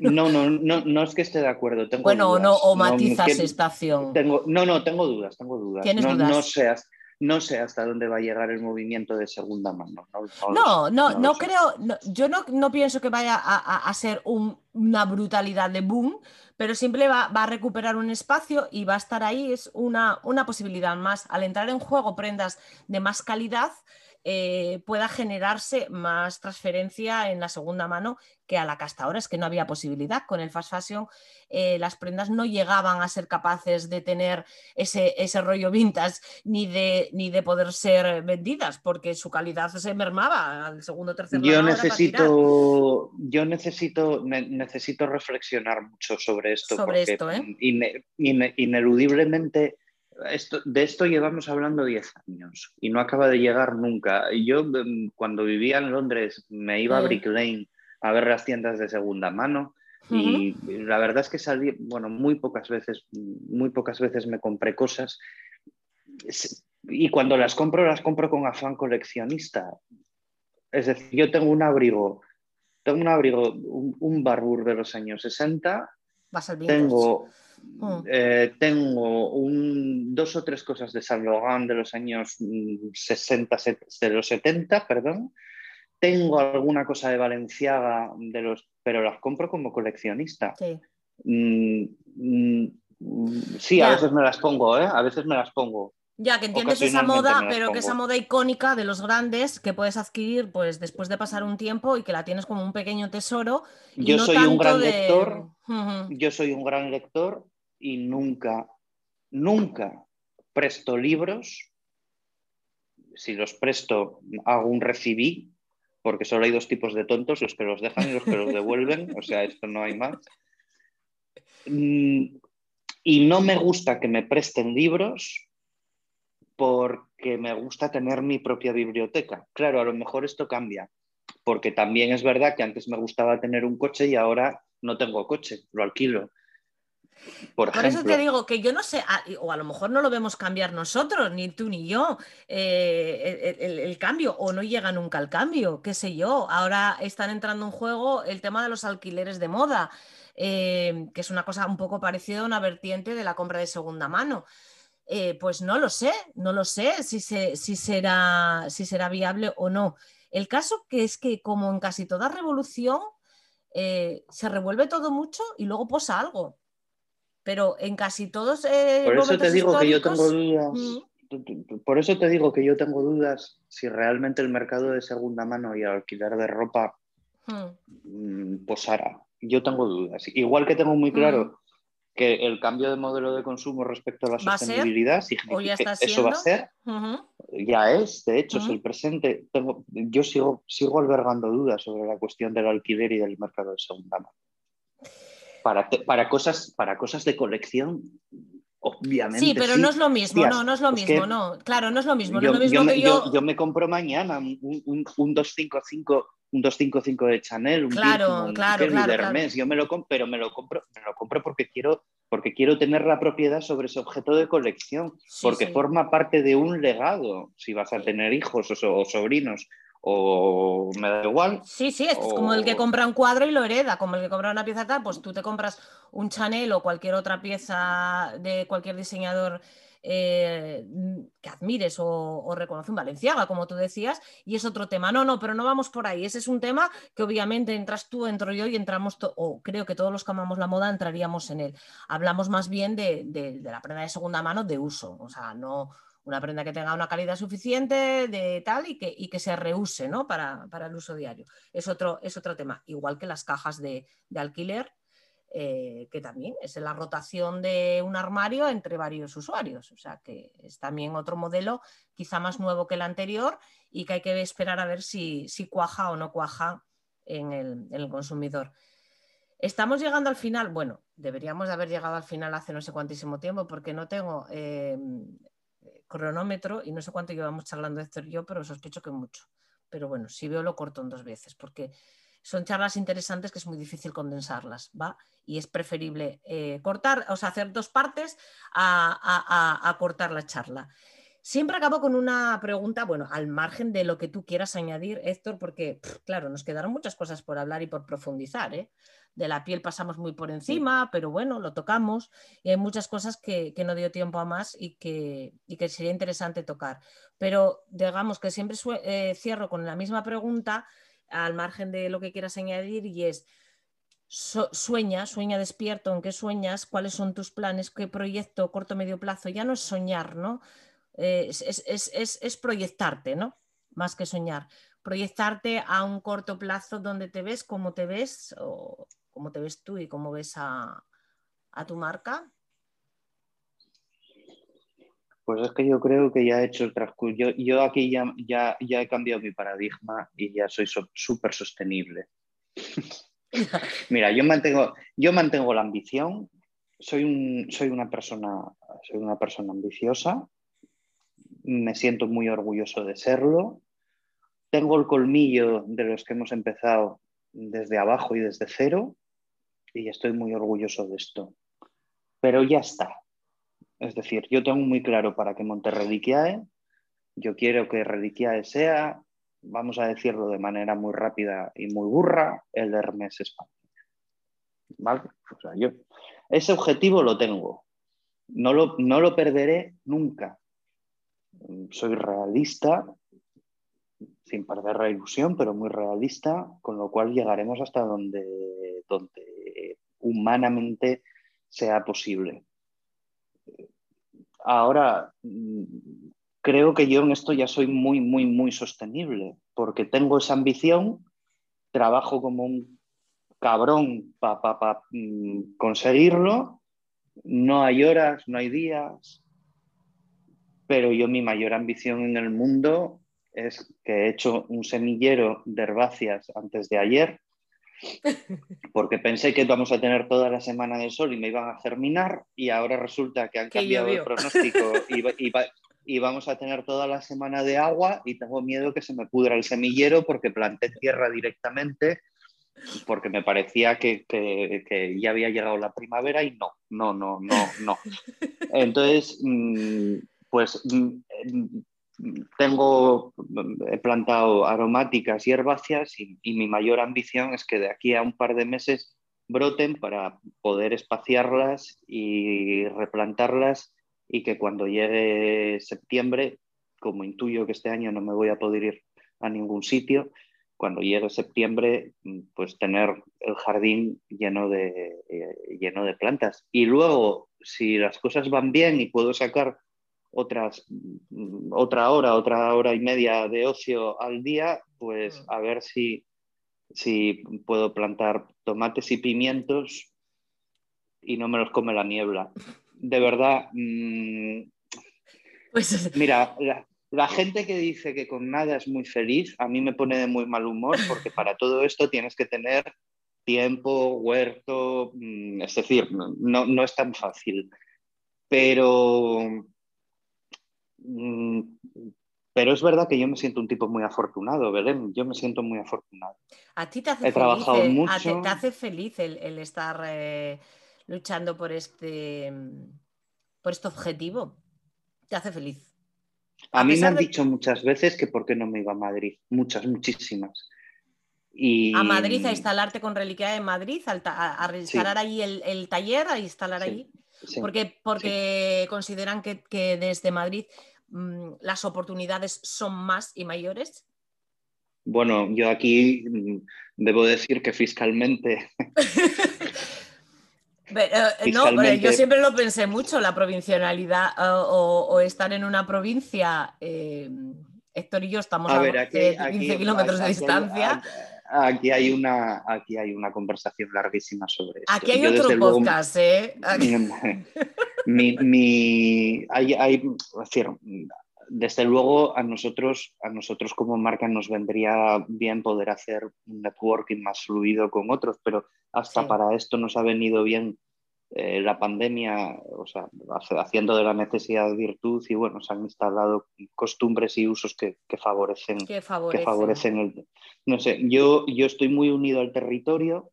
Speaker 2: No, no, no, no es que esté de acuerdo. Tengo
Speaker 1: bueno,
Speaker 2: o
Speaker 1: no, o matizas esta acción.
Speaker 2: Tengo, no, no, tengo dudas, tengo dudas.
Speaker 1: ¿Tienes
Speaker 2: no,
Speaker 1: dudas?
Speaker 2: No sé, no sé hasta dónde va a llegar el movimiento de segunda mano.
Speaker 1: No, no, no, creo, yo no, pienso que vaya a, ser una brutalidad de boom, pero siempre va, va, a recuperar un espacio y va a estar ahí, es una, una posibilidad más. Al entrar en juego prendas de más calidad, eh, pueda generarse más transferencia en la segunda mano que a la que hasta ahora es que no había posibilidad. Con el fast fashion eh, las prendas no llegaban a ser capaces de tener ese, ese rollo vintage ni de, ni de poder ser vendidas porque su calidad se mermaba al segundo o tercer
Speaker 2: yo necesito yo necesito necesito reflexionar mucho sobre esto
Speaker 1: sobre esto ¿eh?
Speaker 2: ineludiblemente de esto llevamos hablando 10 años y no acaba de llegar nunca. Yo em, cuando vivía en Londres me iba a Brick Lane a ver las tiendas de segunda mano y la verdad es que salí, bueno, muy pocas veces, muy pocas veces me compré cosas. Y cuando las compro las compro con afán coleccionista. Es decir, yo tengo un abrigo, tengo un abrigo, un, un Barbour de los años 60, tengo Mm. Eh, tengo un, dos o tres cosas de Saint Laurent de los años 60, mm, de los 70, perdón. Tengo alguna cosa de Valenciaga, de los, pero las compro como coleccionista. Sí, mm, sí a veces me las pongo, ¿eh? a veces me las pongo.
Speaker 1: Ya, que entiendes esa moda, pero que esa moda icónica de los grandes que puedes adquirir pues después de pasar un tiempo y que la tienes como un pequeño tesoro.
Speaker 2: yo soy un gran lector, yo soy un gran lector y nunca, nunca presto libros. Si los presto, hago un recibí, porque solo hay dos tipos de tontos, los que los dejan y los que los devuelven, o sea, esto no hay más. Mm, y no me gusta que me presten libros porque me gusta tener mi propia biblioteca. Claro, a lo mejor esto cambia, porque también es verdad que antes me gustaba tener un coche y ahora no tengo coche, lo alquilo.
Speaker 1: Por, eso te digo que yo no sé, o a lo mejor no lo vemos cambiar nosotros, ni tú ni yo, eh, el, cambio, o no llega nunca el cambio, qué sé yo. Ahora están entrando en juego el tema de los alquileres de moda, eh, que es una cosa un poco parecida a una vertiente de la compra de segunda mano. Eh, pues no lo sé, no lo sé si, si, será, si será viable o no. El caso que es que como en casi toda revolución se revuelve todo mucho y luego posa algo. Pero en casi todos...
Speaker 2: Eh, por eso te digo que yo tengo dudas. Mm. Por eso te digo que yo tengo dudas si realmente el mercado de segunda mano y alquiler de ropa mm. Mm, posara. Yo tengo dudas. Igual que tengo muy claro que el cambio de modelo de consumo respecto a la sostenibilidad significa eso va a ser, ya es, de hecho, es el presente. Tengo, yo sigo, sigo albergando dudas sobre la cuestión del alquiler y del mercado de segunda mano. Para, para, cosas, para cosas de colección, obviamente.
Speaker 1: Sí, pero no es lo mismo, no, no es lo mismo, no. Claro, no es lo mismo.
Speaker 2: Yo,
Speaker 1: lo mismo
Speaker 2: me, yo... Yo, me compro mañana un, un, un 255 un 255 de Chanel, un
Speaker 1: claro, claro, claro,
Speaker 2: Hermes, yo me lo compro, pero me lo compro, me lo compro porque quiero, porque quiero tener la propiedad sobre ese objeto de colección, porque forma parte de un legado, si vas a tener hijos o, sobrinos o me da igual.
Speaker 1: Sí, sí, es como el que compra un cuadro y lo hereda, como el que compra una pieza tal, pues tú te compras un Chanel o cualquier otra pieza de cualquier diseñador eh, que admires o, reconoce un Valenciaga, como tú decías, y es otro tema. No, no, pero no vamos por ahí. Ese es un tema que obviamente entras tú, entro yo y entramos, o creo que todos los que amamos la moda entraríamos en él. Hablamos más bien de, la prenda de segunda mano de uso, o sea, no una prenda que tenga una calidad suficiente de tal y que, y que se reuse ¿no? para, el uso diario. Es otro, es otro tema, igual que las cajas de, de alquiler eh, que también es la rotación de un armario entre varios usuarios. O sea que es también otro modelo quizá más nuevo que el anterior y que hay que esperar a ver si, cuaja o no cuaja en el, consumidor. Estamos llegando al final, bueno, deberíamos de haber llegado al final hace no sé cuántísimo tiempo porque no tengo eh, cronómetro y no sé cuánto llevamos charlando Héctor y yo, pero sospecho que mucho. Pero bueno, si veo lo corto en dos veces porque son charlas interesantes que es muy difícil condensarlas, ¿va? Y es preferible eh, cortar, o sea, hacer dos partes a, cortar la charla. Siempre acabo con una pregunta, bueno, al margen de lo que tú quieras añadir, Héctor, porque, claro, nos quedaron muchas cosas por hablar y por profundizar, ¿eh? De la piel pasamos muy por encima, pero bueno, lo tocamos y hay muchas cosas que, no dio tiempo a más y que, que, sería interesante tocar. Pero digamos que siempre eh, cierro con la misma pregunta al margen de lo que quieras añadir y es, sueña, sueña despierto, ¿en qué sueñas? ¿Cuáles son tus planes? ¿Qué proyecto corto, medio plazo? Ya no es soñar, ¿no? Eh, es, proyectarte, ¿no? Más que soñar. Proyectarte a un corto plazo donde te ves, cómo te ves, o cómo te ves tú y cómo ves a, a tu marca.
Speaker 2: Pues es que yo creo que ya he hecho el transcurso. Yo, aquí ya, ya, ya, he cambiado mi paradigma y ya soy súper sostenible. Mira, yo mantengo, yo mantengo la ambición. Soy, un, soy, una persona, soy una persona ambiciosa. Me siento muy orgulloso de serlo. Tengo el colmillo de los que hemos empezado desde abajo y desde cero. Y estoy muy orgulloso de esto. Pero ya está es decir, yo tengo muy claro para qué monte Reliquiae. Yo quiero que Reliquiae sea, vamos a decirlo de manera muy rápida y muy burra, el Hermes España. ¿Vale? O sea, yo ese objetivo lo tengo. No lo, no lo perderé nunca. Soy realista, sin perder la ilusión, pero muy realista, con lo cual llegaremos hasta donde, donde humanamente sea posible. Ahora creo que yo en esto ya soy muy, muy, muy sostenible, porque tengo esa ambición, trabajo como un cabrón para mm, conseguirlo, no hay horas, no hay días, pero yo mi mayor ambición en el mundo es que he hecho un semillero de herbáceas antes de ayer, porque pensé que vamos a tener toda la semana de sol y me iban a germinar y ahora resulta que han cambiado el pronóstico y, vamos a tener toda la semana de agua y tengo miedo que se me pudra el semillero porque planté tierra directamente porque me parecía que, ya había llegado la primavera y no, no, no, no, no. Entonces, mm, pues mm, tengo, he plantado aromáticas y herbáceas y, mi mayor ambición es que de aquí a un par de meses broten para poder espaciarlas y replantarlas y que cuando llegue septiembre, como intuyo que este año no me voy a poder ir a ningún sitio, cuando llegue septiembre, pues tener el jardín lleno de, eh, lleno de plantas. Y luego, si las cosas van bien y puedo sacar otras, mm, otra hora, otra hora y media de ocio al día, pues mm. a ver si, si puedo plantar tomates y pimientos y no me los come la niebla. De verdad, mm, pues... mira, la, gente que dice que con nada es muy feliz, a mí me pone de muy mal humor porque para todo esto tienes que tener tiempo, huerto, es decir, no, no es tan fácil. Pero, Mm, pero es verdad que yo me siento un tipo muy afortunado, Belén. Yo me siento muy afortunado.
Speaker 1: A ti te hace feliz, el, te hace feliz el, estar eh, luchando por este, por este objetivo. Te hace feliz.
Speaker 2: A, mí me han dicho muchas veces que por qué no me iba a Madrid. Muchas, muchísimas. Y...
Speaker 1: A Madrid, a instalarte con Reliquia en Madrid, a, instalar ahí el, taller, a instalar ahí. porque porque consideran que, que desde Madrid Mm, las oportunidades son más y mayores?
Speaker 2: Bueno, yo aquí mm, debo decir que fiscalmente...
Speaker 1: Eh, no, yo siempre lo pensé mucho, la provincialidad o, estar en una provincia. Eh, Héctor y yo estamos a, 15 kilómetros de distancia.
Speaker 2: Aquí hay, una, aquí hay una conversación larguísima sobre esto.
Speaker 1: Aquí hay otro podcast, ¿eh?
Speaker 2: mi, hay, hay, desde luego a nosotros, a nosotros como marca nos vendría bien poder hacer un networking más fluido con otros, pero hasta para esto nos ha venido bien eh, la pandemia, o sea, haciendo de la necesidad virtud y bueno, se han instalado costumbres y usos que, favorecen, que favorecen. el... No sé, yo, yo estoy muy unido al territorio,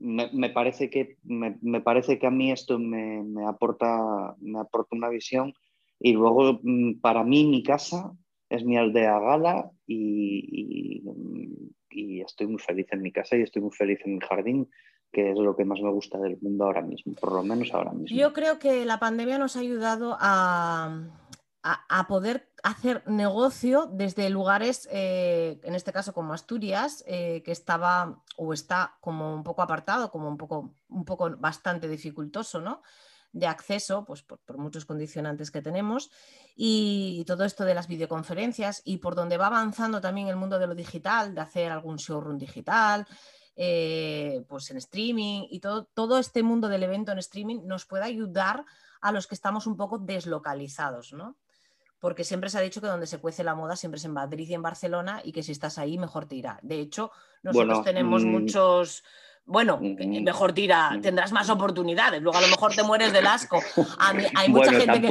Speaker 2: me, parece, que, me, parece que a mí esto me, aporta, me aporta una visión. Y luego mm, para mí mi casa es mi aldea gala y, y, estoy muy feliz en mi casa y estoy muy feliz en mi jardín que es lo que más me gusta del mundo ahora mismo, por lo menos ahora mismo.
Speaker 1: Yo creo que la pandemia nos ha ayudado a, a, poder hacer negocio desde lugares, eh, en este caso como Asturias, eh, que estaba o está como un poco apartado, como un poco, un poco bastante dificultoso, ¿no? de acceso, pues por, muchos condicionantes que tenemos, y, todo esto de las videoconferencias y por donde va avanzando también el mundo de lo digital, de hacer algún showroom digital, eh, pues en streaming y todo, todo este mundo del evento en streaming nos puede ayudar a los que estamos un poco deslocalizados, ¿no? porque siempre se ha dicho que donde se cuece la moda siempre es en Madrid y en Barcelona y que si estás ahí mejor te irá. De hecho, nosotros tenemos mm, muchos... Bueno, mm, mejor tira, mm. tendrás más oportunidades. Luego a lo mejor te mueres del asco. hay mucha gente que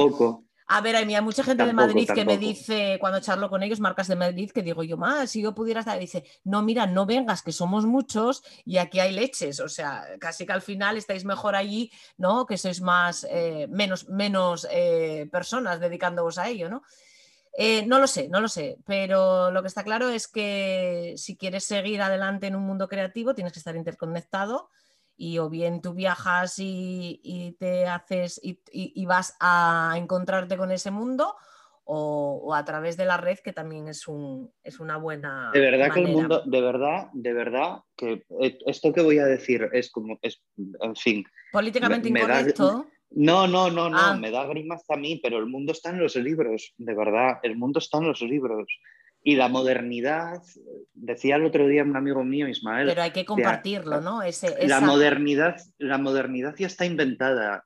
Speaker 1: a ver, hay mucha gente de Madrid que me dice, cuando charlo con ellos, marcas de Madrid, que digo yo, más, si yo pudiera estar, dice, no, mira, no vengas, que somos muchos y aquí hay leches, o sea, casi que al final estáis mejor allí, ¿no? Que sois más, eh, menos, menos eh, personas dedicándoos a ello, ¿no? Eh, no lo sé, no lo sé, pero lo que está claro es que si quieres seguir adelante en un mundo creativo, tienes que estar interconectado y o bien tú viajas y, te haces y, vas a encontrarte con ese mundo o, a través de la red que también es, un, es una buena
Speaker 2: de verdad que el mundo de verdad de verdad que esto que voy a decir es como es en fin
Speaker 1: políticamente incorrecto
Speaker 2: No, no, no, no,
Speaker 1: Ah.
Speaker 2: me da grima hasta a mí, pero el mundo está en los libros, de verdad, el mundo está en los libros. Y la modernidad, decía el otro día un amigo mío, Ismael,
Speaker 1: Pero hay que compartirlo, ¿no? Ese,
Speaker 2: la modernidad, la modernidad ya está inventada,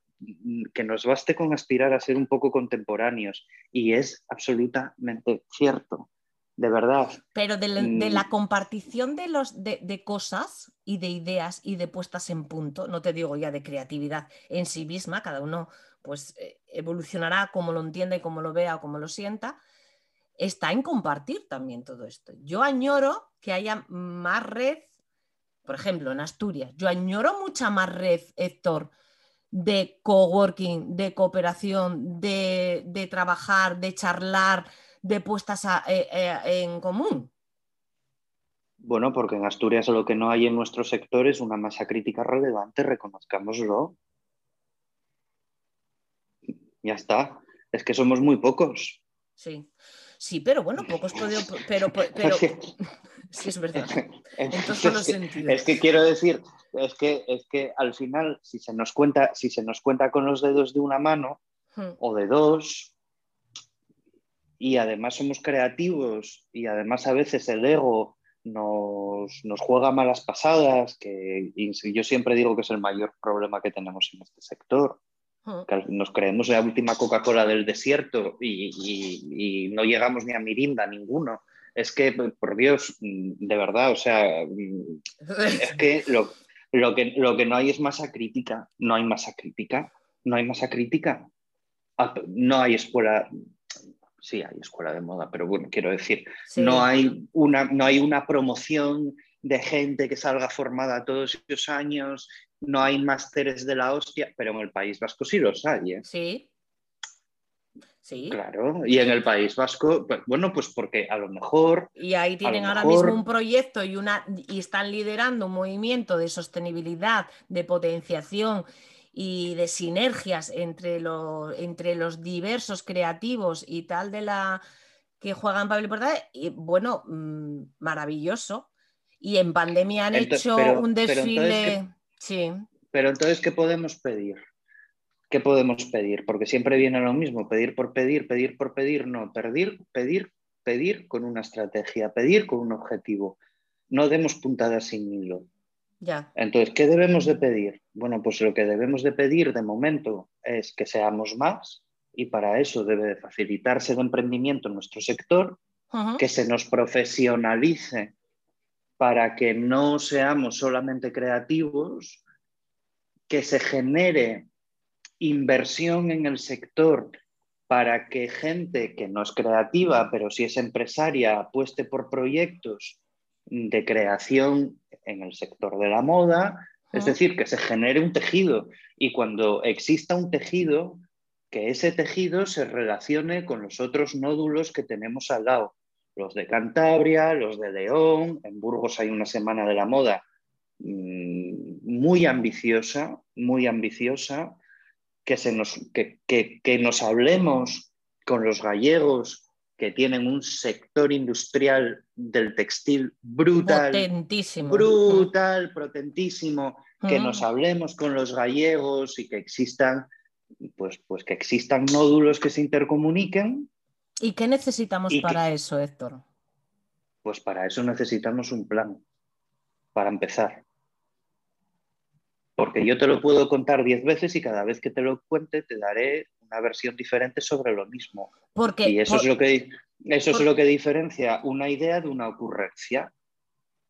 Speaker 2: que nos baste con aspirar a ser un poco contemporáneos. Y es absolutamente cierto, de verdad.
Speaker 1: Pero de, la- de
Speaker 2: Mm.
Speaker 1: la compartición de, los, de, de cosas y de ideas y de puestas en punto, no te digo ya de creatividad en sí misma, cada uno pues eh, evolucionará como lo entienda y como lo vea o como lo sienta, está en compartir también todo esto. Yo añoro que haya más red, por ejemplo, en Asturias, yo añoro mucha más red, Héctor, de coworking, de cooperación, de, de trabajar, de charlar, de puestas a- eh, eh, en común.
Speaker 2: Bueno, porque en Asturias lo que no hay en nuestro sector es una masa crítica relevante, reconozcámoslo. Ya está. Es que somos muy pocos.
Speaker 1: Sí, sí, pero bueno, pocos podido, pero, pero, sí es verdad. En
Speaker 2: Entonces,
Speaker 1: todos los
Speaker 2: es que-
Speaker 1: sentidos.
Speaker 2: Es que quiero decir, es que, es que al final, si se nos cuenta, si se nos cuenta con los dedos de una mano
Speaker 1: Hmm.
Speaker 2: o de dos, y además somos creativos, y además a veces el ego nos, nos juega malas pasadas, que yo siempre digo que es el mayor problema que tenemos en este sector nos creemos la última Coca-Cola del desierto y, y- y no llegamos ni a Mirinda, ninguno. Es que, por Dios, de verdad, o sea, es que lo, lo que lo que no hay es masa crítica, no hay masa crítica, no hay masa crítica. Ah, No hay escuela, sí hay escuela de moda, pero bueno, quiero decir,
Speaker 1: Sí.
Speaker 2: no hay una, no hay una promoción de gente que salga formada todos esos años, no hay másteres de la hostia, pero en el País Vasco sí los hay, ¿eh?
Speaker 1: Sí. Sí.
Speaker 2: Claro, y en el País Vasco, pues, bueno, pues porque a lo mejor,
Speaker 1: Y ahí tienen ahora
Speaker 2: mejor-
Speaker 1: mismo un proyecto y, una, y están liderando un movimiento de sostenibilidad, de potenciación y de sinergias entre, lo- entre los diversos creativos y tal de la que juegan papel importante. Y bueno, mm, maravilloso. Y en pandemia han hecho
Speaker 2: pero-
Speaker 1: un desfile. Sí.
Speaker 2: pero entonces, ¿qué podemos pedir? ¿Qué podemos pedir? Porque siempre viene lo mismo, pedir por pedir, pedir por pedir, no, pedir, pedir, pedir con una estrategia, pedir con un objetivo. No demos puntadas sin hilo.
Speaker 1: Ya.
Speaker 2: Entonces, ¿qué debemos de pedir? Bueno, pues lo que debemos de pedir de momento es que seamos más y para eso debe de facilitarse el emprendimiento en nuestro sector, que se nos profesionalice para que no seamos solamente creativos, que se genere inversión en el sector para que gente que no es creativa, pero sí es empresaria, apueste por proyectos de creación en el sector de la moda, es decir, que se genere un tejido. Y cuando exista un tejido, que ese tejido se relacione con los otros nódulos que tenemos al lado, los de Cantabria, los de León, en Burgos hay una semana de la moda mm, muy ambiciosa, muy ambiciosa, que, se nos, que, que- que nos hablemos con los gallegos que tienen un sector industrial del textil brutal,
Speaker 1: Potentísimo.
Speaker 2: brutal, potentísimo, que nos hablemos con los gallegos y que existan, pues, pues que existan nódulos que se intercomuniquen,
Speaker 1: ¿Y qué necesitamos
Speaker 2: Y que-
Speaker 1: para eso, Héctor?
Speaker 2: pues para eso necesitamos un plan, para empezar. Porque yo te lo puedo contar diez veces y cada vez que te lo cuente te daré una versión diferente sobre lo mismo.
Speaker 1: Porque
Speaker 2: Y eso,
Speaker 1: por-
Speaker 2: es, lo que, eso
Speaker 1: por-
Speaker 2: es lo que diferencia una idea de una ocurrencia.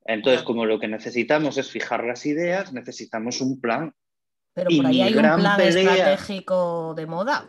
Speaker 2: Entonces, como lo que necesitamos es fijar las ideas, necesitamos un plan.
Speaker 1: Pero
Speaker 2: Y
Speaker 1: por ahí hay un plan
Speaker 2: pelea-
Speaker 1: estratégico de moda.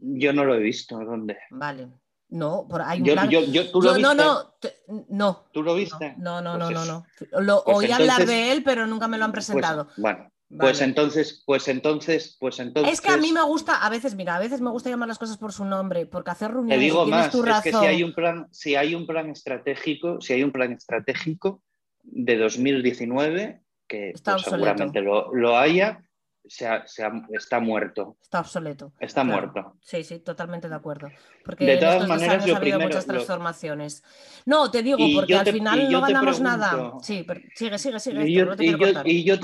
Speaker 2: Yo no lo he visto. ¿Dónde?
Speaker 1: Vale. No, por ahí un
Speaker 2: Yo,
Speaker 1: plan.
Speaker 2: yo- yo- ¿Tú lo
Speaker 1: Yo- no,
Speaker 2: viste?
Speaker 1: no, te- no.
Speaker 2: ¿Tú lo viste?
Speaker 1: No, no,
Speaker 2: Pues
Speaker 1: no, no, no. Lo
Speaker 2: Pues
Speaker 1: oí hablar de él, pero nunca me lo han
Speaker 2: Pues,
Speaker 1: presentado.
Speaker 2: bueno,
Speaker 1: Vale.
Speaker 2: pues entonces, pues entonces, pues entonces.
Speaker 1: Es que a mí me gusta, a veces, mira, a veces me gusta llamar las cosas por su nombre, porque hacer
Speaker 2: Te
Speaker 1: reuniones,
Speaker 2: digo
Speaker 1: y tienes
Speaker 2: más,
Speaker 1: tu
Speaker 2: es
Speaker 1: razón.
Speaker 2: que si hay un plan, si hay un plan estratégico, si hay un plan estratégico de 2019, que pues, seguramente lo, lo haya, se ha- se ha- está muerto.
Speaker 1: Está obsoleto.
Speaker 2: Está
Speaker 1: Claro.
Speaker 2: muerto.
Speaker 1: Sí, sí, totalmente de acuerdo. Porque
Speaker 2: De
Speaker 1: en
Speaker 2: todas
Speaker 1: estos
Speaker 2: maneras,
Speaker 1: años
Speaker 2: lo
Speaker 1: ha habido
Speaker 2: primero-
Speaker 1: muchas
Speaker 2: lo-
Speaker 1: transformaciones. No, te digo,
Speaker 2: Y
Speaker 1: porque
Speaker 2: yo
Speaker 1: al
Speaker 2: te-
Speaker 1: final
Speaker 2: yo
Speaker 1: no ganamos
Speaker 2: pregunto-
Speaker 1: nada. Sí, pero sigue, sigue, sigue.
Speaker 2: Y yo,
Speaker 1: no te
Speaker 2: y yo- y yo-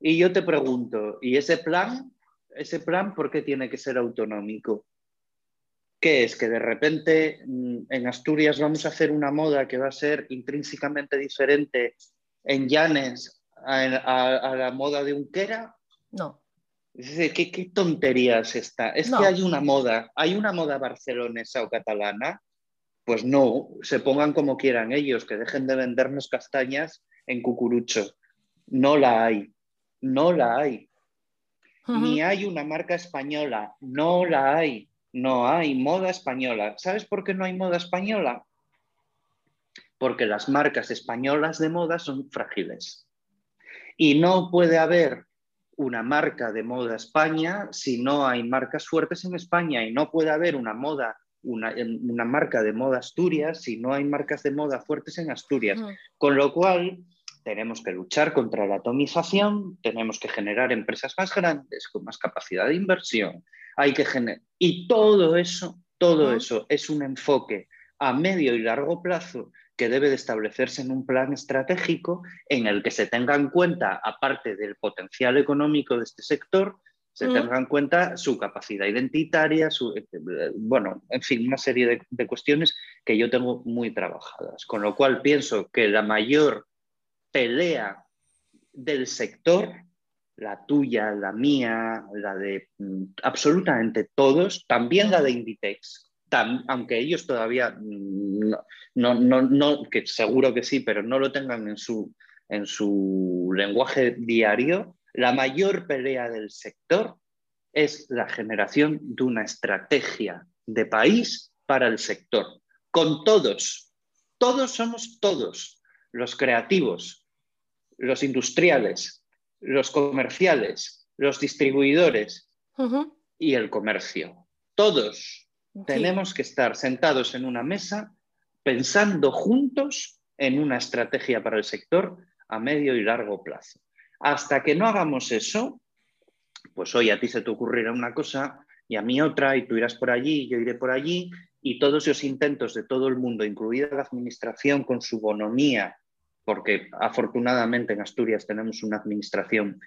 Speaker 2: yo te pregunto, ¿y ese plan ese plan, ¿por qué tiene que ser autonómico? ¿Qué es? Que de repente mm, en Asturias vamos a hacer una moda que va a ser intrínsecamente diferente en Llanes a, la moda de Unquera.
Speaker 1: No.
Speaker 2: ¿Qué, qué tontería es esta? Es que hay una moda, hay una moda barcelonesa o catalana. Pues no, se pongan como quieran ellos, que dejen de vendernos castañas en cucurucho. No la hay, no la hay. Ni hay una marca española, no la hay, no hay moda española. ¿Sabes por qué no hay moda española? Porque las marcas españolas de moda son frágiles. Y no puede haber una marca de moda España si no hay marcas fuertes en España y no puede haber una moda una, una marca de moda Asturias si no hay marcas de moda fuertes en Asturias. Con lo cual, tenemos que luchar contra la atomización, tenemos que generar empresas más grandes, con más capacidad de inversión. Hay que y todo eso, todo eso es un enfoque a medio y largo plazo que debe de establecerse en un plan estratégico en el que se tenga en cuenta, aparte del potencial económico de este sector, se tenga en cuenta su capacidad identitaria, su, eh, bueno, en fin, una serie de, de, cuestiones que yo tengo muy trabajadas. Con lo cual pienso que la mayor pelea del sector, la tuya, la mía, la de mm, absolutamente todos, también la de Inditex, aunque ellos todavía mm, no, no, no, que seguro que sí, pero no lo tengan en su, en su lenguaje diario, la mayor pelea del sector es la generación de una estrategia de país para el sector, con todos. Todos somos todos, los creativos, los industriales, los comerciales, los distribuidores y el comercio. Todos tenemos que estar sentados en una mesa pensando juntos en una estrategia para el sector a medio y largo plazo. Hasta que no hagamos eso, pues hoy a ti se te ocurrirá una cosa y a mí otra, y tú irás por allí, y yo iré por allí, y todos esos intentos de todo el mundo, incluida la administración con su bonomía, porque afortunadamente en Asturias tenemos una administración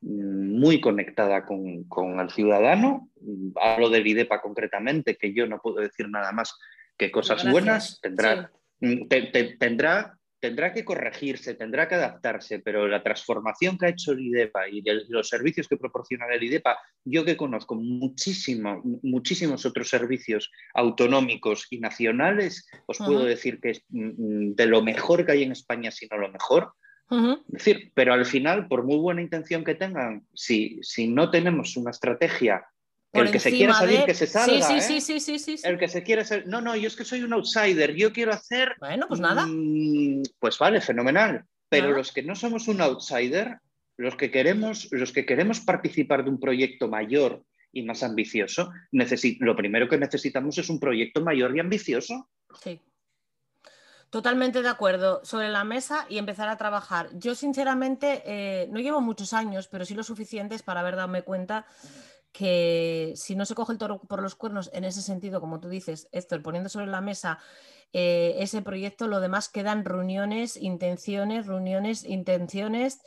Speaker 2: muy conectada con, el ciudadano. Hablo del IDEPA concretamente, que yo no puedo decir nada más que cosas buenas. Tendrá, mm, tendrá, tendrá que corregirse, tendrá que adaptarse, pero la transformación que ha hecho el IDEPA y los servicios que proporciona el IDEPA, yo que conozco muchísimo, muchísimos otros servicios autonómicos y nacionales, os puedo decir que es mm, mm, de lo mejor que hay en España, si no lo mejor. Es decir, pero al final, por muy buena intención que tengan, si, si no tenemos una estrategia, el que se quiere salir, que se salga.
Speaker 1: Sí, sí, sí, sí, sí,
Speaker 2: El que se quiere salir. No, no, yo es que soy un outsider, yo quiero hacer.
Speaker 1: Bueno, pues nada.
Speaker 2: Mm, pues vale, fenomenal. Pero los que no somos un outsider, los que queremos, los que queremos participar de un proyecto mayor y más ambicioso, lo primero que necesitamos es un proyecto mayor y ambicioso.
Speaker 1: Sí. Totalmente de acuerdo. Sobre la mesa y empezar a trabajar. Yo, sinceramente, eh, no llevo muchos años, pero sí lo suficientes para haber dado cuenta que si no se coge el toro por los cuernos en ese sentido, como tú dices, Héctor, poniendo sobre la mesa eh, ese proyecto, lo demás quedan reuniones, intenciones, reuniones, intenciones.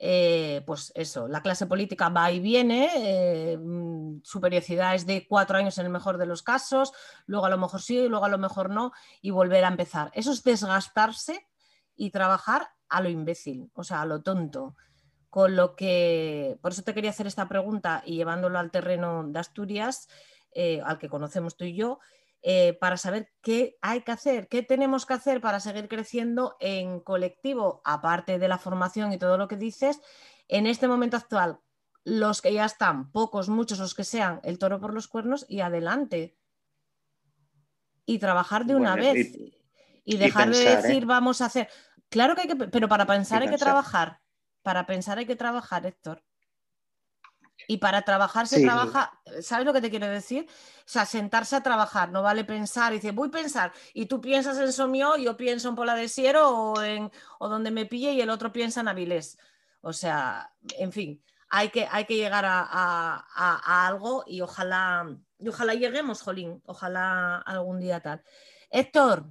Speaker 1: Eh, pues eso, la clase política va y viene, eh, mm, su periodicidad es de cuatro años en el mejor de los casos, luego a lo mejor sí, luego a lo mejor no, y volver a empezar. Eso es desgastarse y trabajar a lo imbécil, o sea, a lo tonto. Con lo que, por eso te quería hacer esta pregunta y llevándolo al terreno de Asturias, eh, al que conocemos tú y yo, eh, para saber qué hay que hacer, qué tenemos que hacer para seguir creciendo en colectivo, aparte de la formación y todo lo que dices, en este momento actual, los que ya están, pocos, muchos, los que sean, el toro por los cuernos y adelante. Y trabajar de una vez. Y, dejar de decir, ¿eh? vamos a hacer. Claro que hay que, pero para pensar hay que trabajar. Para pensar hay que trabajar, Héctor. Y para trabajar se trabaja, ¿sabes lo que te quiero decir? O sea, sentarse a trabajar, no vale pensar, y dice, voy a pensar, y tú piensas en Somio, yo pienso en Pola de Siero o, en, o donde me pille y el otro piensa en Avilés. O sea, en fin, hay que, hay que llegar a, algo y ojalá, y ojalá lleguemos, Jolín, ojalá algún día tal. Héctor,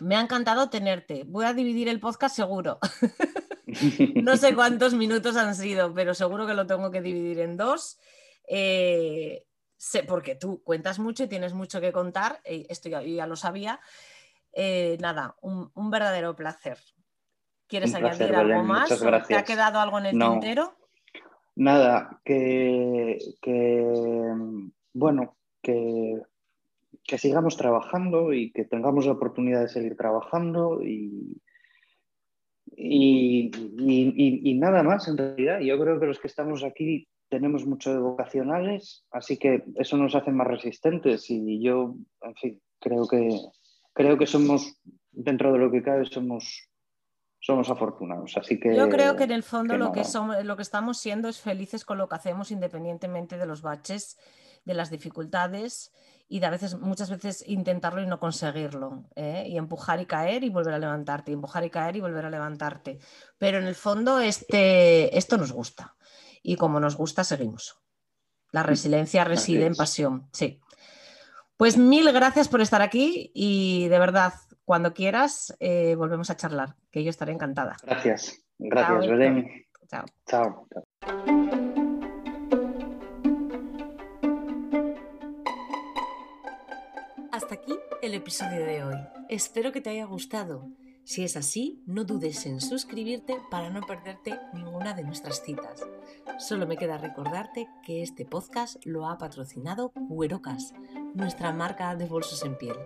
Speaker 1: me ha encantado tenerte. Voy a dividir el podcast seguro. no sé cuántos minutos han sido, pero seguro que lo tengo que dividir en dos. Eh, sé, porque tú cuentas mucho y tienes mucho que contar, esto ya, yo ya lo sabía. Eh, nada, un, un verdadero placer. ¿Quieres
Speaker 2: Un placer,
Speaker 1: añadir algo
Speaker 2: Belén,
Speaker 1: más?
Speaker 2: muchas
Speaker 1: ¿O ¿Te ha quedado algo en el
Speaker 2: No.
Speaker 1: tintero?
Speaker 2: Nada, que, que, bueno, que, que sigamos trabajando y que tengamos la oportunidad de seguir trabajando y, y, y- y- y nada más en realidad. Yo creo que los que estamos aquí tenemos mucho de vocacionales, así que eso nos hace más resistentes y yo, en fin, creo que, creo que somos, dentro de lo que cabe, somos, somos afortunados. Así que,
Speaker 1: Yo creo que en el fondo
Speaker 2: que
Speaker 1: lo, que somos, lo que estamos siendo es felices con lo que hacemos independientemente de los baches, de las dificultades y de a veces, muchas veces intentarlo y no conseguirlo. ¿eh? Y empujar y caer y volver a levantarte, y empujar y caer y volver a levantarte. Pero en el fondo este, esto nos gusta y como nos gusta seguimos. La resiliencia reside en pasión, sí. Pues mil gracias por estar aquí y de verdad, cuando quieras, eh, volvemos a charlar, que yo estaré encantada.
Speaker 2: Gracias, gracias,
Speaker 1: Chao. Chao.
Speaker 2: Chao.
Speaker 3: El episodio de hoy. Espero que te haya gustado. Si es así, no dudes en suscribirte para no perderte ninguna de nuestras citas. Solo me queda recordarte que este podcast lo ha patrocinado Cuerocas, nuestra marca de bolsos en piel.